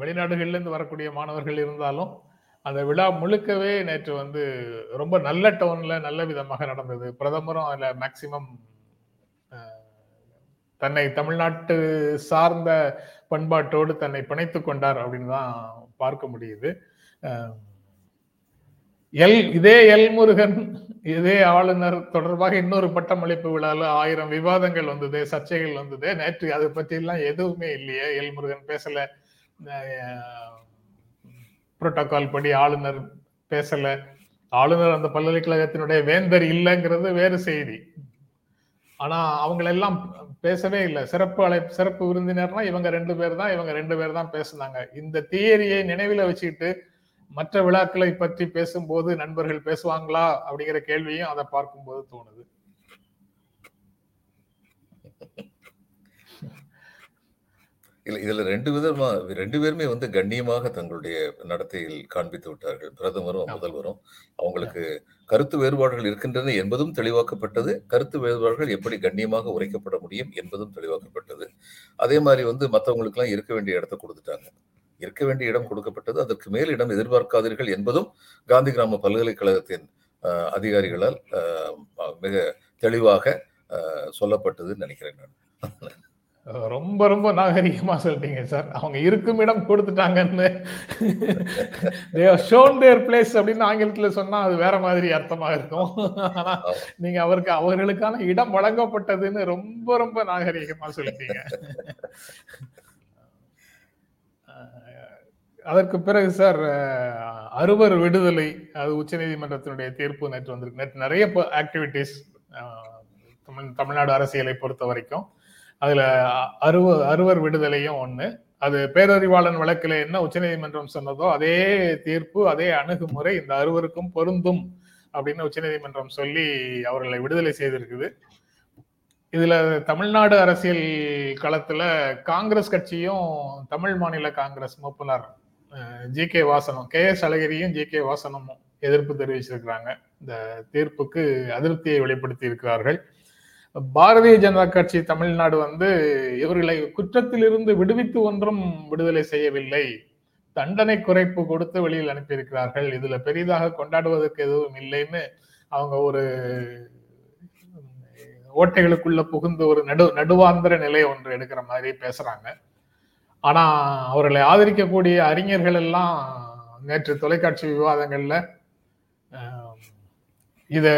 வெளிநாடுகள்லேருந்து வரக்கூடிய மாணவர்கள் இருந்தாலும் அந்த விழா முழுக்கவே நேற்று வந்து ரொம்ப நல்ல டவுனில் நல்ல விதமாக நடந்தது. பிரதமரும் அதில் மேக்சிமம் தன்னை தமிழ்நாட்டு சார்ந்த பண்பாட்டோடு தன்னை பிணைத்து கொண்டார் அப்படின்னு தான் பார்க்க முடியுது. எல் இதே எல் முருகன் இதே ஆளுநர் தொடர்பாக இன்னொரு பட்டமளிப்பு விழால ஆயிரம் விவாதங்கள் வந்தது சர்ச்சைகள் வந்தது. நேற்று அதை பற்றிலாம் எதுவுமே இல்லையே. எல் முருகன் பேசல புரோட்டோகால் படி ஆளுநர் பேசல. ஆளுநர் அந்த பல்கலைக்கழகத்தினுடைய வேந்தர் இல்லைங்கிறது வேறு செய்தி. ஆனா அவங்களெல்லாம் பேசவே இல்லை. சிறப்பு அழை சிறப்பு விருந்தினர்னா இவங்க ரெண்டு பேர் தான் இவங்க ரெண்டு பேர் தான் பேசுனாங்க. இந்த தியரியை நினைவில் வச்சுக்கிட்டு மற்ற விழாக்களை பற்றி பேசும்போது நண்பர்கள் பேசுவாங்களா அப்படிங்கிற கேள்வியும் அதை பார்க்கும்போது தோணுது. இல்ல இதுல ரெண்டு விதமா ரெண்டு பேருமே வந்து கண்ணியமாக தங்களுடைய நடத்தையில் காண்பித்து விட்டார்கள். பிரதமரும் முதல்வரும். அவங்களுக்கு கருத்து வேறுபாடுகள் இருக்கின்றன என்பதும் தெளிவாக்கப்பட்டது. கருத்து வேறுபாடுகள் எப்படி கண்ணியமாக உரைக்கப்பட முடியும் என்பதும் தெளிவாக்கப்பட்டது. அதே மாதிரி வந்து மற்றவங்களுக்கு எல்லாம் இருக்க வேண்டிய இடத்தை கொடுத்துட்டாங்க. இருக்க வேண்டிய இடம் கொடுக்கப்பட்டது. அதற்கு மேல் இடம் எதிர்பார்க்காதீர்கள் என்பதும் காந்தி கிராம பல்கலைக்கழகத்தின் அதிகாரிகளால் மிக தெளிவாக சொல்லப்பட்டதுன்னு நினைக்கிறேன் நான். ரொம்ப ரொம்ப நாகரிகமா சொல்லிட்டீங்க சார். அவங்க இருக்கும் இடம் கொடுத்துட்டாங்கன்னு. ஷோன் தேர் பிளேஸ் அப்படின்னு ஆங்கிலத்துல சொன்னா அது வேற மாதிரி அர்த்தமா இருக்கும். ஆனா நீங்க அவருக்கு அவர்களுக்கான இடம் வழங்கப்பட்டதுன்னு ரொம்ப ரொம்ப நாகரிகமா சொல்லிட்டீங்க. அதற்கு பிறகு சார் அறுவர் விடுதலை அது உச்சநீதிமன்றத்தினுடைய தீர்ப்பு நேற்று வந்திருக்கு. நேற்று நிறைய ஆக்டிவிட்டிஸ் தமிழ் தமிழ்நாடு அரசியலை பொறுத்த வரைக்கும். அதுல அறுவ அறுவர் விடுதலையும் ஒண்ணு. அது பேரறிவாளன் வழக்கில் என்ன உச்சநீதிமன்றம் சொன்னதோ அதே தீர்ப்பு அதே அணுகுமுறை இந்த அறுவருக்கும் பொருந்தும் அப்படின்னு உச்சநீதிமன்றம் சொல்லி அவர்களை விடுதலை செய்திருக்குது. இதுல தமிழ்நாடு அரசியல் களத்துல காங்கிரஸ் கட்சியும் தமிழ் மாநில காங்கிரஸ் மூப்பனார் ஜி கே வாசனம். கே எஸ் அழகிரியும் ஜி கே வாசனமும் எதிர்ப்பு தெரிவிச்சிருக்கிறாங்க. இந்த தீர்ப்புக்கு அதிருப்தியை வெளிப்படுத்தி இருக்கிறார்கள். பாரதிய ஜனதா கட்சி தமிழ்நாடு வந்து இவர்களை குற்றத்திலிருந்து விடுவித்து ஒன்றும் விடுதலை செய்யவில்லை. தண்டனை குறைப்பு கொடுத்து வெளியில் அனுப்பியிருக்கிறார்கள். இதுல பெரிதாக கொண்டாடுவதற்கு எதுவும் இல்லைன்னு அவங்க ஒரு ஓட்டைகளுக்குள்ள புகுந்து ஒரு நடு நடுவாந்திர நிலை ஒன்று எடுக்கிற மாதிரி பேசுறாங்க. ஆனா அவர்களை ஆதரிக்கக்கூடிய அறிஞர்கள் எல்லாம் நேற்று தொலைக்காட்சி விவாதங்கள்ல இத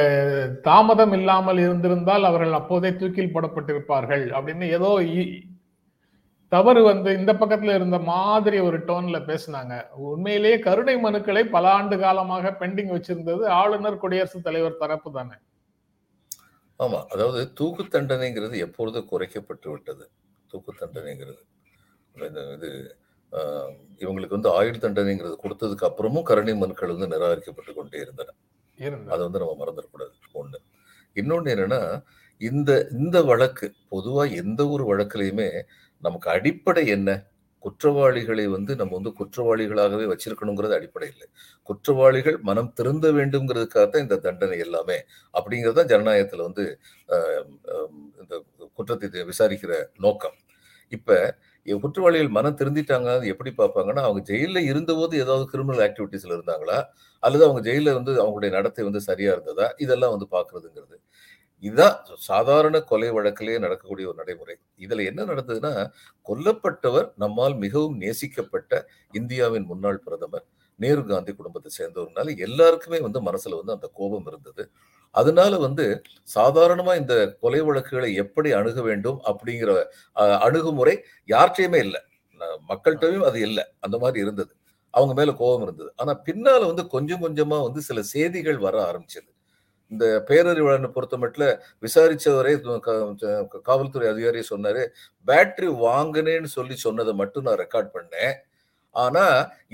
தாமதம் இல்லாமல் இருந்திருந்தால் அவர்கள் அப்போதே தூக்கில் போடப்பட்டிருப்பார்கள் அப்படின்னு ஏதோ தவறு வந்து இந்த பக்கத்துல இருந்த மாதிரி ஒரு டோன்ல பேசினாங்க. உண்மையிலேயே கருணை மனுக்களை பல ஆண்டு காலமாக பெண்டிங் வச்சிருந்தது ஆளுநர் குடியரசுத் தலைவர் தரப்பு தானே. ஆமா அதாவது தூக்கு தண்டனைங்கிறது எப்பொழுது குறைக்கப்பட்டு விட்டது. தூக்கு தண்டனைங்கிறது. இது இவங்களுக்கு வந்து ஆயுள் தண்டனைங்கிறது கொடுத்ததுக்கு அப்புறமும் கருணை மனுக்கள் வந்து நிராகரிக்கப்பட்டு கொண்டே இருந்தன. அதை வந்து நம்ம மறந்துடக்கூடாது. ஒண்ணு. இன்னொன்னு என்னன்னா இந்த இந்த வழக்கு பொதுவா எந்த ஒரு வழக்குலையுமே நமக்கு அடிப்படை என்ன? குற்றவாளிகளை வந்து நம்ம வந்து குற்றவாளிகளாகவே வச்சிருக்கணுங்கிறது அடிப்படை இல்லை. குற்றவாளிகள் மனம் திருந்த வேண்டும்ங்கிறதுக்காக தான் இந்த தண்டனை எல்லாமே அப்படிங்கிறது தான் ஜனநாயகத்துல வந்து இந்த குற்றத்தை விசாரிக்கிற நோக்கம். இப்ப குற்றவாளிகள் மனம் திருந்திட்டாங்க எப்படி பார்ப்பாங்கன்னா அவங்க ஜெயிலில் இருந்தபோது ஏதாவது கிரிமினல் ஆக்டிவிட்டிஸ்ல இருந்தாங்களா? அல்லது அவங்க ஜெயிலில் வந்து அவங்களுடைய நடத்தை வந்து சரியா இருந்ததா? இதெல்லாம் வந்து பாக்குறதுங்கிறது இதுதான் சாதாரண கொலை வழக்கிலேயே நடக்கக்கூடிய ஒரு நடைமுறை. இதுல என்ன நடந்ததுன்னா கொல்லப்பட்டவர் நம்மால் மிகவும் நேசிக்கப்பட்ட இந்தியாவின் முன்னாள் பிரதமர். நேரு காந்தி குடும்பத்தை சேர்ந்தவர்னால எல்லாருக்குமே வந்து மனசுல வந்து அந்த கோபம் இருந்தது. அதனால வந்து சாதாரணமா இந்த கொலை வழக்குகளை எப்படி அணுக வேண்டும் அப்படிங்கிற அணுகுமுறை யார்கிட்டயுமே இல்லை. மக்கள்கிட்டயும் அது இல்லை. அந்த மாதிரி இருந்தது. அவங்க மேல கோபம் இருந்தது. ஆனா பின்னால வந்து கொஞ்சம் கொஞ்சமா வந்து சில செய்திகள் வர ஆரம்பிச்சது. இந்த பேரறிவாளனை பொறுத்த மட்டும் விசாரிச்சவரே காவல்துறை அதிகாரி சொன்னாரு பேட்டரி வாங்கினேன்னு சொல்லி சொன்னதை மட்டும் நான் ரெக்கார்ட் பண்ணேன். ஆனா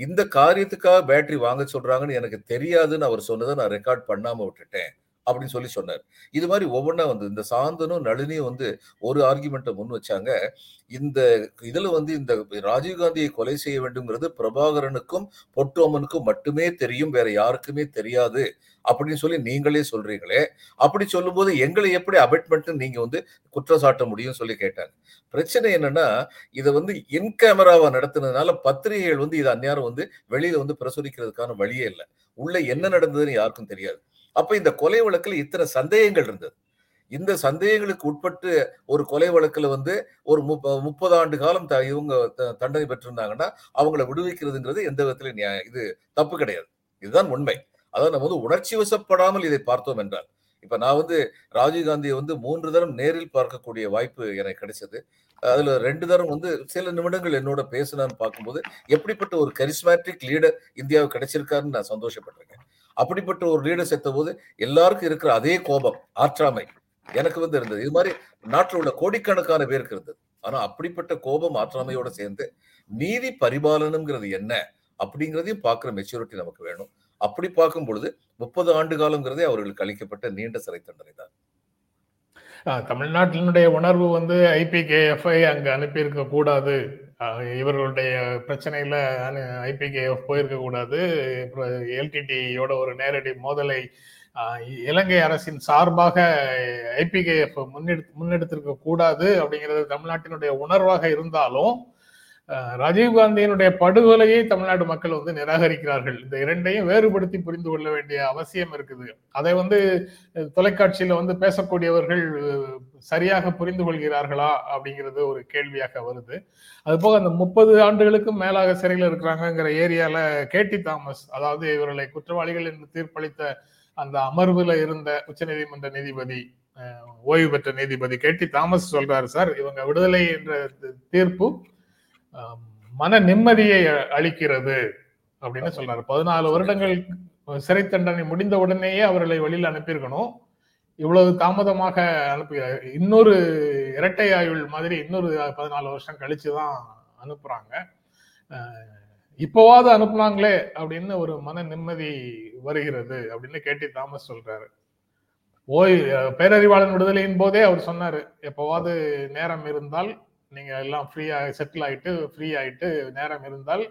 இந்த காரியத்துக்காக பேட்டரி வாங்க சொல்றாங்கன்னு எனக்கு தெரியாதுன்னு அவர் சொன்னதை நான் ரெக்கார்ட் பண்ணாம விட்டுட்டேன் அப்படின்னு சொல்லி சொன்னார். இது மாதிரி ஒவ்வொன்றா வந்து இந்த சாந்தனும் நளினியும் வந்து ஒரு ஆர்குமெண்ட்டை முன் வச்சாங்க. இந்த இதுல வந்து இந்த ராஜீவ்காந்தியை கொலை செய்ய வேண்டும்ங்கிறது பிரபாகரனுக்கும் பொட்டோமனுக்கும் மட்டுமே தெரியும் வேற யாருக்குமே தெரியாது அப்படின்னு சொல்லி நீங்களே சொல்றீங்களே அப்படி சொல்லும்போது எங்களை எப்படி அபெட்மெண்ட் நீங்க வந்து குற்றம் சாட்ட முடியும்னு சொல்லி கேட்டாங்க. பிரச்சனை என்னன்னா இதை வந்து இன் கேமராவை நடத்துனதுனால பத்திரிகைகள் வந்து இது அந்நேரம் வந்து வெளியில வந்து பிரசுரிக்கிறதுக்கான வழியே இல்லை. உள்ள என்ன நடந்ததுன்னு யாருக்கும் தெரியாது. அப்ப இந்த கொலை வழக்கில் இத்தனை சந்தேகங்கள் இருந்தது. இந்த சந்தேகங்களுக்கு உட்பட்டு ஒரு கொலை வழக்கில் வந்து ஒரு முப்பது ஆண்டு காலம் இவங்க தண்டனை பெற்றிருந்தாங்கன்னா அவங்கள விடுவிக்கிறதுங்கிறது எந்த விதத்துல இது தப்பு கிடையாது. இதுதான் உண்மை. அதாவது நம்ம வந்து உணர்ச்சி வசப்படாமல் இதை பார்த்தோம் என்றால். இப்ப நான் வந்து ராஜீவ்காந்தியை வந்து மூன்று தரம் நேரில் பார்க்கக்கூடிய வாய்ப்பு எனக்கு கிடைச்சது. அதுல ரெண்டு தரம் வந்து சில நிமிடங்கள் என்னோட பேசினான்னு பார்க்கும்போது எப்படிப்பட்ட ஒரு கரிஸ்மேட்டிக் லீடர் இந்தியாவுக்கு கிடைச்சிருக்காருன்னு நான் சந்தோஷப்பட்டிருக்கேன். அப்படிப்பட்ட ஒரு லீடர் செத்த போது எல்லாருக்கும் இருக்கிற அதே கோபம் ஆற்றாமை எனக்கு வந்து இருந்தது. இது மாதிரி நாட்டில் உள்ள கோடிக்கணக்கான பேருக்கு இருந்தது. ஆனா அப்படிப்பட்ட கோபம் ஆற்றாமையோட சேர்ந்து நீதி பரிபாலனம்ங்கிறது என்ன அப்படிங்கிறதையும் பார்க்குற மெச்சூரிட்டி நமக்கு வேணும். அப்படி பார்க்கும் பொழுது முப்பது ஆண்டு காலங்கிறதே அவர்களுக்கு அளிக்கப்பட்ட நீண்ட சிறை தண்டனை தான் தமிழ்நாட்டினுடைய உணர்வு வந்து ஐபிகேஎஃப்ஐ அங்கே அனுப்பியிருக்க கூடாது. இவர்களுடைய பிரச்சனையில ஐபிகேஎஃப் போயிருக்க கூடாது. எல்டிடியோட ஒரு நேரடி மோதலை இலங்கை அரசின் சார்பாக ஐபிகேஎஃப் முன்னெடுத்து முன்னெடுத்திருக்க கூடாது அப்படிங்கிறது தமிழ்நாட்டினுடைய உணர்வாக இருந்தாலும் ராஜீவ்காந்தியினுடைய படுகொலையை தமிழ்நாடு மக்கள் வந்து நிராகரிக்கிறார்கள். இந்த இரண்டையும் வேறுபடுத்தி புரிந்து கொள்ள வேண்டிய அவசியம் இருக்குது. அதை வந்து தொலைக்காட்சியில வந்து பேசக்கூடியவர்கள் சரியாக புரிந்து கொள்கிறார்களா அப்படிங்கிறது ஒரு கேள்வியாக வருது. அது போக அந்த முப்பது ஆண்டுகளுக்கும் மேலாக சிறையில் இருக்கிறாங்கங்கிற ஏரியால கேடி தாமஸ் அதாவது இவர்களை குற்றவாளிகள் என்று தீர்ப்பளித்த அந்த அமர்வுல இருந்த உச்சநீதிமன்ற நீதிபதி ஓய்வு பெற்ற நீதிபதி கேடி தாமஸ் சொல்றாரு சார் இவங்க விடுதலை என்ற தீர்ப்பு மன நிம்மதியை அளிக்கிறது அப்படின்னு சொல்றாரு பதினாலு வருடங்கள் சிறை தண்டனை முடிந்த உடனேயே அவர்களை வெளியில அனுப்பியிருக்கணும். இவ்வளவு தாமதமாக அனுப்பி இன்னொரு இரட்டை ஆயுள் மாதிரி இன்னொரு பதினாலு வருஷம் கழிச்சுதான் அனுப்புறாங்க. அஹ், இப்போவாது அனுப்புனாங்களே அப்படின்னு ஒரு மன நிம்மதி வருகிறது அப்படின்னு கேட்டி தாமஸ் சொல்றாரு. ஓய் பேரறிவாளன் விடுதலையின் போதே அவர் சொன்னாரு எப்போவாது நேரம் இருந்தால் நீங்க எல்லாம் ஃப்ரீயா செட்டில் ஆயிட்டு ஃப்ரீ ஆயிட்டு நேரம் இருந்தால்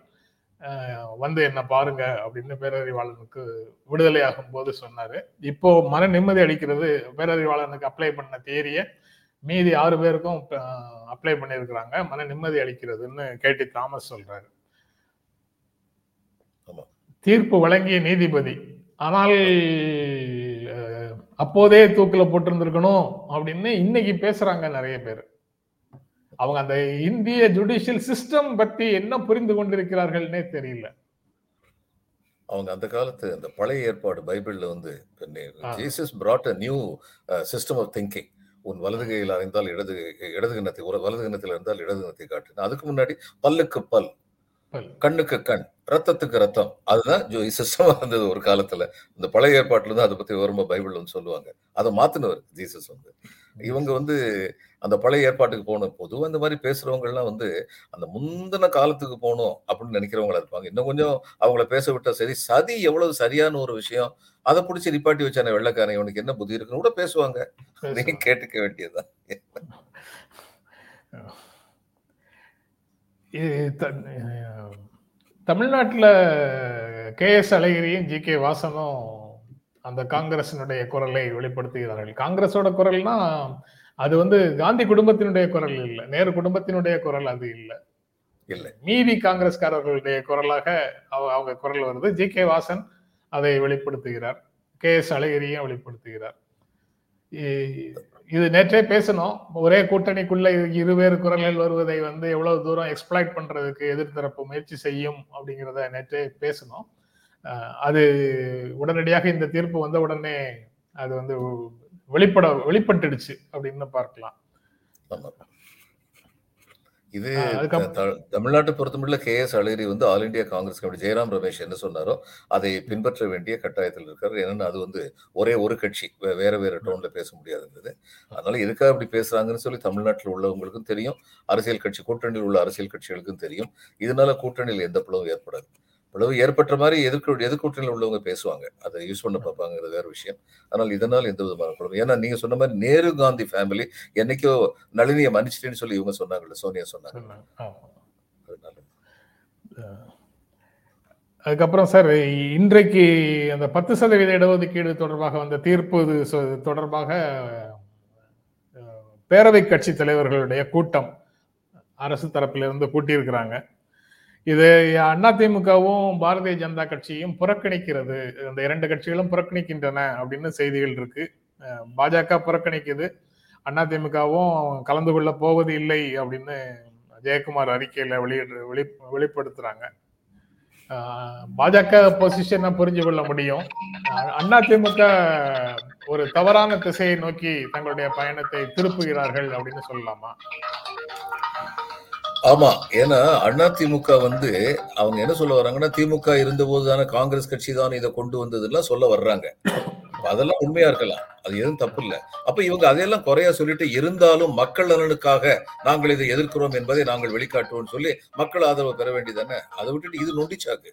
வந்து என்ன பாருங்க அப்படின்னு பேரறிவாளனுக்கு விடுதலை ஆகும் போது சொன்னாரு. இப்போ மன நிம்மதி அளிக்கிறது பேரறிவாளனுக்கு அப்ளை பண்ண தேரிய மீதி ஆறு பேருக்கும் அப்ளை பண்ணியிருக்கிறாங்க. மன நிம்மதி அளிக்கிறதுன்னு கேட்டி தாமஸ் சொல்றாரு. ஆமா. தீர்ப்பு வழங்கிய நீதிபதி ஆனால் அப்போதே தூக்குல போட்டிருந்திருக்கணும் அப்படின்னு இன்னைக்கு பேசுறாங்க நிறைய பேர். அவங்க அந்த இந்திய ஜுடிஷியல் சிஸ்டம் பத்தி என்ன புரிந்து கொண்டிருக்கிறார்கள்னே தெரியல. அவங்க அந்த காலத்து அந்த பழைய ஏற்பாடு பைபிள்ல வந்து. Jesus brought a new system of thinking உன் வலது கையில் அறிந்தால் இடது இடது கண்ணத்தை ஒரு வலது கண்ணத்தில் இருந்தால் இடது கண்ணத்தை காட்டு அதுக்கு முன்னாடி பல்லுக்கு பல். கண்ணுக்கு கண் ரத்தத்துக்கு ரத்தம் அதுதான் சிஸ்டமா இருந்தது ஒரு காலத்துல. இந்த பழைய ஏற்பாட்டுல தான் அதை பத்தி விவரமா பைபிள் வந்து சொல்லுவாங்க. அதை மாத்தினவர் ஜீசஸ் வந்து. இவங்க வந்து அந்த பழைய ஏற்பாட்டுக்கு போகணும் பொதுவாக இந்த மாதிரி பேசுறவங்க எல்லாம் வந்து அந்த முந்தின காலத்துக்கு போகணும் அப்படின்னு நினைக்கிறவங்களா இருப்பாங்க. இன்னும் கொஞ்சம் அவங்கள பேச விட்டா சரி சதி எவ்வளவு சரியான ஒரு விஷயம் அதை பிடிச்சி நிப்பாட்டி வச்சானே வெள்ளக்காரன் இவனுக்கு என்ன புத்தி இருக்குன்னு கூட பேசுவாங்க. நீங்க கேட்டுக்க வேண்டியதுதான். *laughs* தமிழ்நாட்டுல கே எஸ் அழகிரியும் ஜி கே வாசனும் அந்த காங்கிரசினுடைய குரலை வெளிப்படுத்துகிறார்கள். காங்கிரஸோட குரல்னா அது வந்து காந்தி குடும்பத்தினுடைய குரல் இல்லை. நேரு குடும்பத்தினுடைய குரல் அது இல்லை. இல்லை. மீதி காங்கிரஸ்காரர்களுடைய குரலாக அவ- அவங்க குரல் வருது. ஜி. கே. வாசன் அதை வெளிப்படுத்துகிறார். கே. எஸ். அழகிரியும் வெளிப்படுத்துகிறார். இது நேற்றே பேசணும். ஒரே கூட்டணிக்குள்ள இருவேறு குரல்கள் வருவதை வந்து எவ்வளவு தூரம் எக்ஸ்பிளாய்ட் பண்றதுக்கு எதிர்த்தரப்பு முயற்சி செய்யும் அப்படிங்கிறத நேற்றே பேசணும். அது உடனடியாக இந்த தீர்ப்பு வந்த உடனே அது வந்து வெளிப்பட வெளிப்பட்டுடுச்சு அப்படின்னு பார்க்கலாம். இது தமிழ்நாட்டை பொறுத்தமட்டில் கே எஸ் அழகிரி வந்து all India Congress committee Jairam Ramesh என்ன சொன்னாரோ அதை பின்பற்ற வேண்டிய கட்டாயத்தில் இருக்காரு. ஏன்னா அது வந்து ஒரே ஒரு கட்சி வேற வேற டோன்ல பேச முடியாதுங்கிறது அதனால எதுக்காக அப்படி பேசுறாங்கன்னு சொல்லி தமிழ்நாட்டில் உள்ளவங்களுக்கும் தெரியும். அரசியல் கட்சி கூட்டணியில் உள்ள அரசியல் கட்சிகளுக்கும் தெரியும். இதனால கூட்டணியில் எந்த பிளவும் ஏற்படாது. பிளவு ஏற்பட்ட மாதிரி எதிர்க்க எதிர்கூட்டணியில் உள்ளவங்க பேசுவாங்க. அதை யூஸ் பண்ண பார்ப்பாங்கிறது வேற விஷயம். ஆனால் இதனால் எந்த விதமான பிளவு ஏன்னா நீங்க சொன்ன மாதிரி நேரு காந்தி ஃபேமிலி என்னைக்கோ நளினியை மன்னிச்சிட்டேன்னு சொல்லி இவங்க சொன்னாங்கல்ல சோனியா சொன்னாங்க. அதனால. அதுக்கப்புறம் சார் இன்றைக்கு அந்த பத்து சதவீத இடஒதுக்கீடு தொடர்பாக வந்த தீர்ப்பு தொடர்பாக பேரவை கட்சி தலைவர்களுடைய கூட்டம் அரசு தரப்பிலிருந்து கூட்டியிருக்கிறாங்க. இது அதிமுகவும் பாரதிய ஜனதா கட்சியும் புறக்கணிக்கிறது. அந்த இரண்டு கட்சிகளும் புறக்கணிக்கின்றன அப்படின்னு செய்திகள் இருக்கு. பாஜக புறக்கணிக்குது. அதிமுகவும் கலந்து கொள்ள போவது இல்லை அப்படின்னு ஜெயக்குமார் அறிக்கையில வெளியிடு வெளி வெளிப்படுத்துறாங்க. பாஜக பொசிஷனை புரிஞ்சு கொள்ள முடியும். அண்ணா அதிமுக ஒரு தவறான திசையை நோக்கி தங்களுடைய பயணத்தை திருப்புகிறார்கள் அப்படின்னு சொல்லலாமா? ஆமா ஏன்னா அண்ணா திமுக வந்து அவங்க என்ன சொல்ல வர்றாங்கன்னா திமுக இருந்தபோது தானே காங்கிரஸ் கட்சி தான் இதை கொண்டு வந்ததுலாம் சொல்ல வர்றாங்க. அதெல்லாம் உண்மையா இருக்கலாம். அது எதுவும் தப்பு இல்ல அப்ப இவங்க அதையெல்லாம் குறையா சொல்லிட்டு இருந்தாலும் மக்கள் நலனுக்காக நாங்கள் இதை எதிர்க்கிறோம் என்பதை நாங்கள் வெளிக்காட்டுவோம் சொல்லி மக்கள் ஆதரவு பெற வேண்டியதானே அதை விட்டுட்டு இது நொண்டிச்சாக்கு.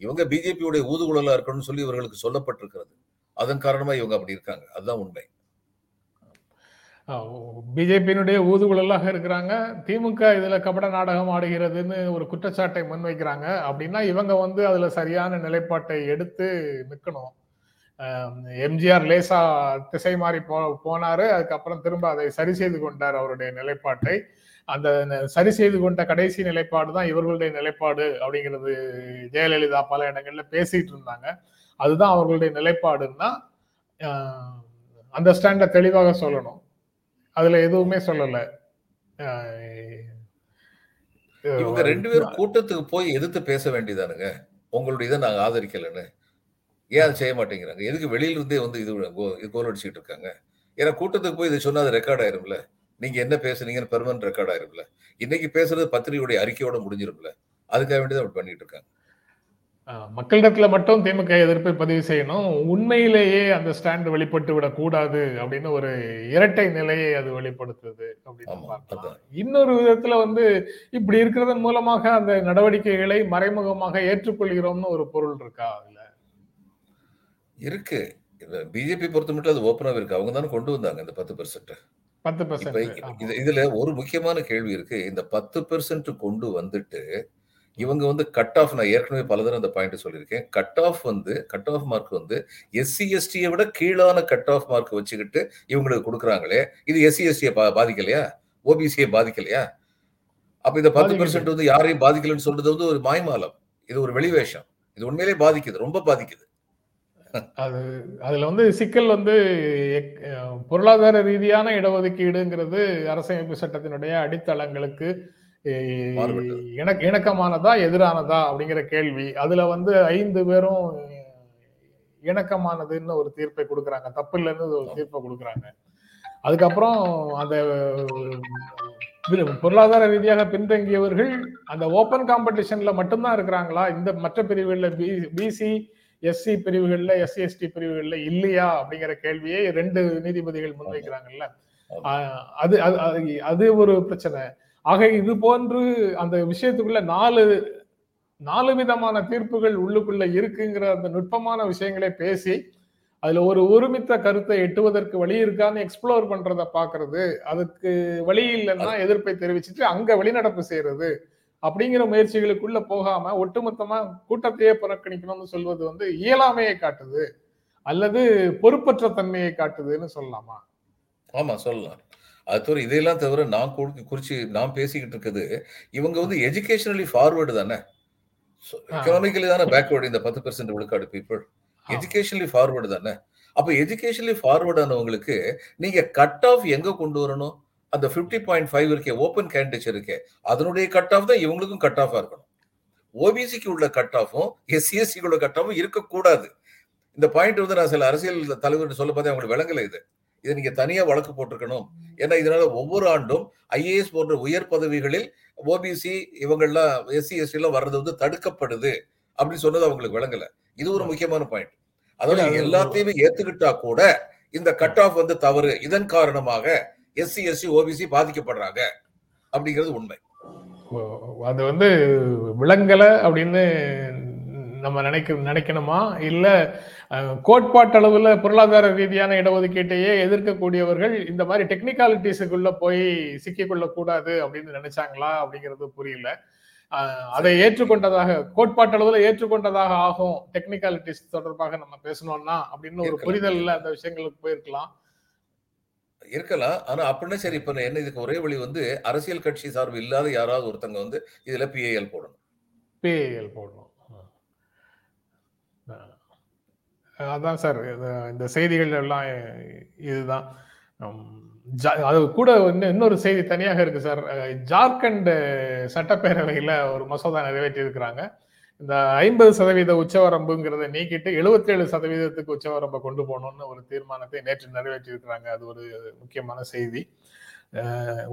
இவங்க பிஜேபியுடைய ஊதுகுழலா இருக்கணும்னு சொல்லி இவர்களுக்கு சொல்லப்பட்டிருக்கிறது. அதன் காரணமா இவங்க அப்படி இருக்காங்க. அதுதான் உண்மை. பிஜேபியினுடைய ஊதுகுழலாக இருக்கிறாங்க. திமுக இதில் கபட நாடகம் ஆடுகிறதுன்னு ஒரு குற்றச்சாட்டை முன்வைக்கிறாங்க. அப்படின்னா இவங்க வந்து அதில் சரியான நிலைப்பாட்டை எடுத்து நிற்கணும் எம்ஜிஆர் லேசா திசை மாறி போ போனாரு. அதுக்கப்புறம் திரும்ப அதை சரி செய்து கொண்டார் அவருடைய நிலைப்பாட்டை. அந்த சரி செய்து கொண்ட கடைசி நிலைப்பாடு தான் இவர்களுடைய நிலைப்பாடு அப்படிங்கிறது ஜெயலலிதா பல இடங்கள்ல பேசிட்டு இருந்தாங்க. அதுதான் அவர்களுடைய நிலைப்பாடுன்னா அந்த ஸ்டாண்டை தெளிவாக சொல்லணும். அதுல எதுவுமே சொல்லல. இவங்க ரெண்டு பேரும் கூட்டத்துக்கு போய் எதிர்த்து பேச வேண்டியதானுங்க. உங்களுடைய இதை நாங்க ஆதரிக்கலன்னு. ஏன் அதை செய்ய மாட்டேங்கிறாங்க? எதுக்கு வெளியில இருந்தே வந்து இது கோல் அடிச்சுட்டு இருக்காங்க? ஏன்னா கூட்டத்துக்கு போய் இதை சொன்னா அது ரெக்கார்ட் ஆயிரும்ல. நீங்க என்ன பேசுனீங்கன்னு பெர்மனன்ட் ரெக்கார்ட் ஆயிரும்ல. இன்னைக்கு பேசுறது பத்திரிகையுடைய அறிக்கையோட முடிஞ்சிரும்ல. அதுக்காக வேண்டியதான் அப்படி பண்ணிட்டு இருக்காங்க. மக்களிடத்துல மட்டும் திமுக எதிர்ப்பை பதிவு செய்யணும். உண்மையிலேயே அந்த ஸ்டாண்ட் வெளிப்பட்டு விடக் கூடாது அப்படின்னு ஒரு இரட்டை நிலையை அது வெளிப்படுத்துது அப்படின்னு பார்க்கலாம். இன்னொரு விதத்துல வந்து இப்படி இருக்கிறதன் மூலமாக அந்த நடவடிக்கைகளை மறைமுகமாக ஏற்றுக்கொள்கிறோம்னு ஒரு பொருள் இருக்கா அதுல? இருக்கு. பிஜேபி பொறுத்த மட்டும் அது ஓப்பனாக இருக்கு. அவங்க தானே கொண்டு வந்தாங்க இந்த பத்து பெர்சென்ட் பத்து பெர்சென்ட் இதுல ஒரு முக்கியமான கேள்வி இருக்கு. இந்த பத்து பெர்சென்ட் கொண்டு வந்துட்டு இவங்க வந்து கட் ஆஃப் நான் ஏற்கனவே பலதரம் அந்த பாயிண்ட் சொல்லியிருக்கேன். கட் ஆஃப் வந்து கட் ஆஃப் மார்க் வந்து எஸ்சி எஸ்டியை விட கீழான கட் ஆஃப் மார்க் வச்சுக்கிட்டு இவங்களுக்கு கொடுக்குறாங்களே. இது எஸ்சி எஸ்டியை பாதிக்கலையா? ஓபிசியை பாதிக்கலையா? அப்ப இந்த பத்து பெர்சென்ட் வந்து யாரையும் பாதிக்கலன்னு சொல்றது வந்து ஒரு மாய்மாலம். இது ஒரு வெளிவேஷம் இது உண்மையிலேயே பாதிக்குது ரொம்ப பாதிக்குது. அது அதுல வந்து சிக்கல் வந்து பொருளாதார ரீதியான இடஒதுக்கீடுங்கிறது அரசமைப்பு சட்டத்தினுடைய அடித்தளங்களுக்கு இணக்கமானதா எதிரானதா அப்படிங்கிற கேள்வி. அதுல வந்து ஐந்து பேரும் இணக்கமானதுன்னு ஒரு தீர்ப்பை கொடுக்குறாங்க. தப்பு இல்லைன்னு ஒரு தீர்ப்பை கொடுக்குறாங்க. அதுக்கப்புறம் அந்த பொருளாதார ரீதியாக பின்தங்கியவர்கள் அந்த ஓப்பன் காம்படிஷன்ல மட்டும்தான் இருக்கிறாங்களா? இந்த மற்ற பிரிவுகள்ல பி பிசி எஸ்சி பிரிவுகள்ல எஸ்சி எஸ்டி பிரிவுகள்ல இல்லையா? அப்படிங்கிற கேள்வியை ரெண்டு நீதிபதிகள் முன்வைக்கிறாங்கல்ல. அது அது ஒரு பிரச்சனை. ஆக இது போன்று அந்த விஷயத்துக்குள்ள நாலு நாலு விதமான தீர்ப்புகள் உள்ளுக்குள்ள இருக்குங்கிற அந்த நுட்பமான விஷயங்களை பேசி அதுல ஒரு ஒருமித்த கருத்தை எட்டுவதற்கு வழி இருக்கான்னு எக்ஸ்ப்ளோர் பண்றத பாக்குறது அதுக்கு வழி இல்லைன்னா எதிர்ப்பை தெரிவிச்சுட்டு அங்க வெளிநடப்பு செய்யறது அப்படிங்கிற முயற்சிகளுக்குள்ள போகாம ஒட்டுமொத்தமா கூட்டத்தையே புறக்கணிக்கணும்னு சொல்வது வந்து இயலாமையை காட்டுது அல்லது பொறுப்பற்ற தன்மையை காட்டுதுன்னு சொல்லலாமா? ஆமா சொல்லலாம். அது தவிர இதையெல்லாம் தவிர நான் குறிச்சு நான் பேசிக்கிட்டு இருக்குது. இவங்க வந்து எஜுகேஷனலி ஃபார்வர்டு தானே. எக்கனாமிக்கலி தானே பேக்வேர்டு இந்த பத்து பெர்சென்ட் விழுக்காடு பீப்புள் எஜுகேஷனலி ஃபார்வர்டு தானே. அப்ப எஜுகேஷனலி ஃபார்வர்ட் ஆனவங்களுக்கு நீங்க கட் ஆஃப் எங்க கொண்டு வரணும்? அந்த பிப்டி பாயிண்ட் ஃபைவ் இருக்கே ஓப்பன் கேண்டிடேட் இருக்கே. அதனுடைய கட் ஆஃப் தான் இவங்களுக்கும் கட் ஆஃபா இருக்கணும். ஓபிசிக்கு உள்ள கட் ஆஃபும் எஸ்சிஎஸ்சிக்கு உள்ள கட் ஆஃபும் இருக்கக்கூடாது. இந்த பாயிண்ட் வந்து நான் சில அரசியல் தலைவர் சொல்ல பார்த்தா அவங்களுக்கு விளங்கல இது. இதை நீங்க தனியா வழக்கு போட்டிருக்கணும். ஏன்னா இதனால ஒவ்வொரு ஆண்டும் ஐஏஎஸ் போன்ற உயர் பதவிகளில் ஓபிசி இவங்கெல்லாம் எஸ்சி எஸ்டி எல்லாம் வர்றது வந்து தடுக்கப்படுது அப்படின்னு சொன்னது அவங்களுக்கு விளங்கல. இது ஒரு முக்கியமான பாயிண்ட் அதாவது எல்லாத்தையுமே ஏத்துக்கிட்டா கூட இந்த கட் ஆஃப் வந்து தவறு. இதன் காரணமாக எஸ்சி எஸ்சி ஓபிசி பாதிக்கப்படுறாங்க அப்படிங்கிறது உண்மை. அது வந்து விளங்கல அப்படின்னு நம்ம நினைக்க நினைக்கணுமா? இல்ல கோட்பாட்டளவுல பொருளாதார ரீதியான இடஒதுக்கீட்டையே எதிர்க்கக்கூடியவர்கள் இந்த மாதிரி டெக்னிக்காலிட்டிஸுக்குள்ள போய் சிக்கிக்கொள்ள கூடாது அப்படின்னு நினைச்சாங்களா அப்படிங்கிறது புரியல. அதை ஏற்றுக்கொண்டதாக கோட்பாட்டளவுல ஏற்றுக்கொண்டதாக ஆகும் டெக்னிக்காலிட்டிஸ் தொடர்பாக நம்ம பேசணும்னா அப்படின்னு ஒரு புரிதல்ல அந்த விஷயங்களுக்கு போயிருக்கலாம். இருக்கலாம். ஆனா அப்படின்னா சரி இப்ப என்ன இதுக்கு ஒரே வழி வந்து அரசியல் கட்சி சார்பு இல்லாத யாராவது ஒருத்தங்க வந்து இதுல பிஏஎல் போடணும். பிஏஎல் போடணும். அதான் சார் இந்த செய்திகள் எல்லாம் இதுதான். அது கூட இன்னொரு செய்தி தனியாக இருக்கு சார். ஜார்க்கண்ட் சட்டப்பேரவையில ஒரு மசோதா நிறைவேற்றி இருக்கிறாங்க இந்த ஐம்பது சதவீத உச்சவரம்புங்கிறத நீக்கிட்டு எழுபத்தி ஏழு சதவீதத்துக்கு உச்சவரம்பை கொண்டு போகணும்னு ஒரு தீர்மானத்தை நேற்று நிறைவேற்றி இருக்கிறாங்க அது ஒரு முக்கியமான செய்தி.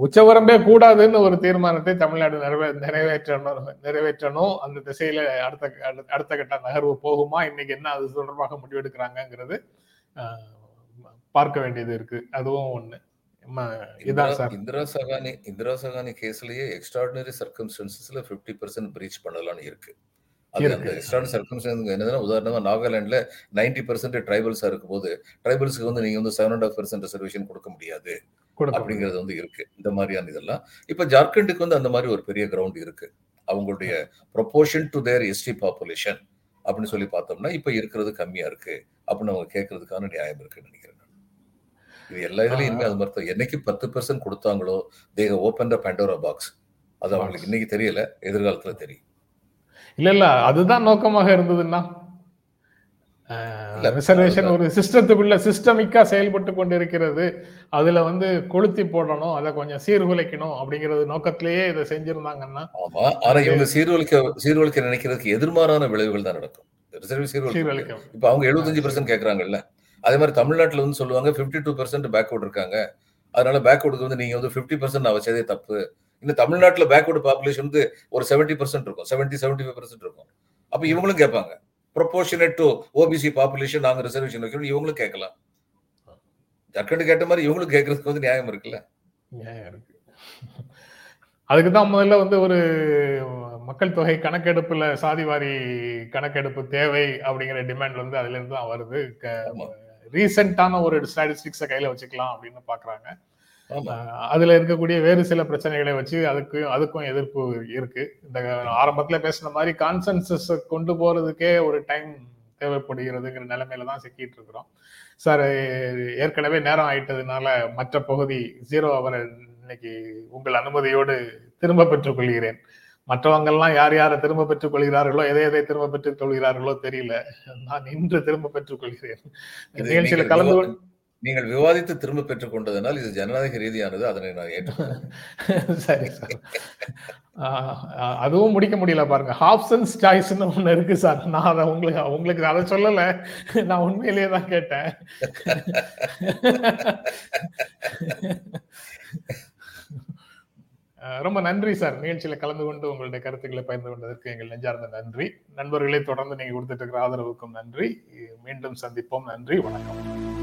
உச்சவரம்பே கூடாதுன்னு ஒரு தீர்மானத்தை தமிழ்நாடு நிறைவே நிறைவேற்றணும் நிறைவேற்றணும். அந்த திசையில அடுத்த அடுத்த- கட்ட நகர்வு போகுமா? இன்னைக்கு என்ன அது தொடர்பாக முடிவெடுக்கிறாங்கங்கிறது அஹ், பார்க்க வேண்டியது இருக்கு. அதுவும் ஒண்ணு. இந்திரா சகானி இந்திரா சகானி கேஸ்லயே எக்ஸ்ட்ராடினரி சர்க்கம்ஸ்டன்சஸ்ல பிப்டி பர்சன்ட் பிரீச் பண்ணலாம்னு இருக்கு. என்னதுன்னா உதாரணமா நாகாலாந்துல நைன்டி பர்சன்ட் ட்ரைபல்ஸா இருக்கும்போது ட்ரைபல்ஸ்க்கு வந்து நீங்க வந்து seven and half percent reservation கொடுக்க முடியாது. அப்படிங்கிறது வந்து இருக்கு. இந்த மாதிரியான இதெல்லாம். இப்ப ஜார்க்கண்டுக்கு வந்து அந்த மாதிரி ஒரு பெரிய கிரவுண்ட் இருக்கு. அவங்களுடைய proportion to their ST population அப்படின்னு சொல்லி பார்த்தோம்னா இப்ப இருக்கிறது கம்மியா இருக்கு அப்படின்னு அவங்க கேட்கறதுக்கான நியாயம் இருக்குன்னு நினைக்கிறேன் நான். இது எல்லா இதுலயும் இனிமே அது மாதிரி. என்னைக்கு பத்து பர்சன்ட் கொடுத்தாங்களோ தேக ஓப்பன் த பேண்டோரா பாக்ஸ் அது அவங்களுக்கு இன்னைக்கு தெரியல எதிர்காலத்துல தெரியும். இல்ல இல்ல அதுதான் நோக்கமாக இருந்ததுன்னா. ரிசர்வேஷன் ஒரு சிஸ்டத்துக்குள்ள சிஸ்டமிக்கா செயல்பட்டு கொண்டிருக்கிறது. அதுல வந்து கொளுத்தி போடணும் அதை கொஞ்சம் சீர்குலைக்கணும் அப்படிங்கிறது நோக்கத்திலேயே இதை செஞ்சிருந்தாங்கன்னா ஆமா ஆனா இவங்க சீர்குலைக்க சீர்குலைக்க நினைக்கிறதுக்கு எதிர்மாறான விளைவுகள் தான் நடக்கும். ரிசர்வ் சீர்குலைக்க. சீர்குலைக்கும் இப்ப அவங்க எழுபத்தஞ்சு பர்சன்ட் கேக்குறாங்கல்ல. அதே மாதிரி தமிழ்நாட்டுல வந்து சொல்லுவாங்க 52% டூ பர்சன்ட் பேக்வர்ட் இருக்காங்க. அதனால பேக்வர்டுக்கு வந்து நீங்க வந்து 50% பர்சன்ட் நான் வச்சதே தப்பு. இந்த தமிழ்நாட்டுல பேக்வர்டு பாப்புலேஷன் வந்து ஒரு 70% பர்சன்ட் இருக்கும். 70 75% ஃபைவ் பர்சன்ட் இருக்கும். அப்ப இவங்களும் கேட்பாங்க ப்ரொபோர்ஷனேட் டு ஓபிசி பாப்புலேஷன் நாங்க ரிசர்வேஷன் வைக்கணும் இவங்களும் கேட்கலாம். ஜர்க்கண்ட் கேட்ட மாதிரி இவங்களும் கேட்கறதுக்கு வந்து நியாயம் இருக்குல்ல? நியாயம் இருக்கு. அதுக்கு தான் முதல்ல வந்து ஒரு மக்கள் தொகை கணக்கெடுப்புல சாதிவாரி கணக்கெடுப்பு தேவை அப்படிங்கிற டிமாண்ட் வந்து அதுல இருந்து தான் வருது. ரீசெண்டான ஒரு ஸ்டாட்டிஸ்டிக்ஸை கையில வச்சுக்கலாம் அப்படின்னு பாக்குறாங்க அதுல இருக்கக்கூடிய வேறு சில பிரச்சனைகளை வச்சு அதுக்கு அதுக்கும் எதிர்ப்பு இருக்கு. இந்த ஆரம்பத்துல பேசின மாதிரி கான்சென்சஸ் கொண்டு போறதுக்கே ஒரு டைம் தேவைப்படுகிறதுங்கிற நிலைமையில தான் சிக்கிட்டு இருக்கிறோம். சார் ஏற்கனவே நேரம் ஆயிட்டதுனால மற்ற பகுதி ஜீரோ அவரை இன்னைக்கு உங்கள் அனுமதியோடு திரும்ப பெற்றுக் கொள்கிறேன் மற்றவங்கெல்லாம் யார் யாரை திரும்ப பெற்றுக் கொள்கிறார்களோ எதை எதை திரும்ப பெற்றுக் கொள்கிறார்களோ தெரியல. நான் இன்று திரும்ப பெற்றுக் கொள்கிறேன் நிகழ்ச்சியில கலந்து விவா- நீங்கள் விவாதித்து திரும்ப பெற்றுக் கொண்டதனால் இது ஜனநாயக ரீதியானது. அதனை நான் ஏற்றுக்கொள்கிறேன். *laughs* சரி சார். அதுவும் முடிக்க முடியல பாருங்க. ஹாப்சன்ஸ் சாய்ஸ்னு ஒண்ணு இருக்கு சார். நான் அதை உங்களுக்கு உங்களுக்கு அதை சொல்லல. நான் உண்மையிலேயே தான் கேட்டேன். ரொம்ப நன்றி சார். நிகழ்ச்சியில கலந்து கொண்டு உங்களுடைய கருத்துக்களை பகிர்ந்து கொண்டதற்கு எங்கள் நெஞ்சார்ந்த நன்றி. நண்பர்களே தொடர்ந்து நீங்க கொடுத்துட்டு இருக்கிற ஆதரவுக்கும் நன்றி. மீண்டும் சந்திப்போம். நன்றி வணக்கம்.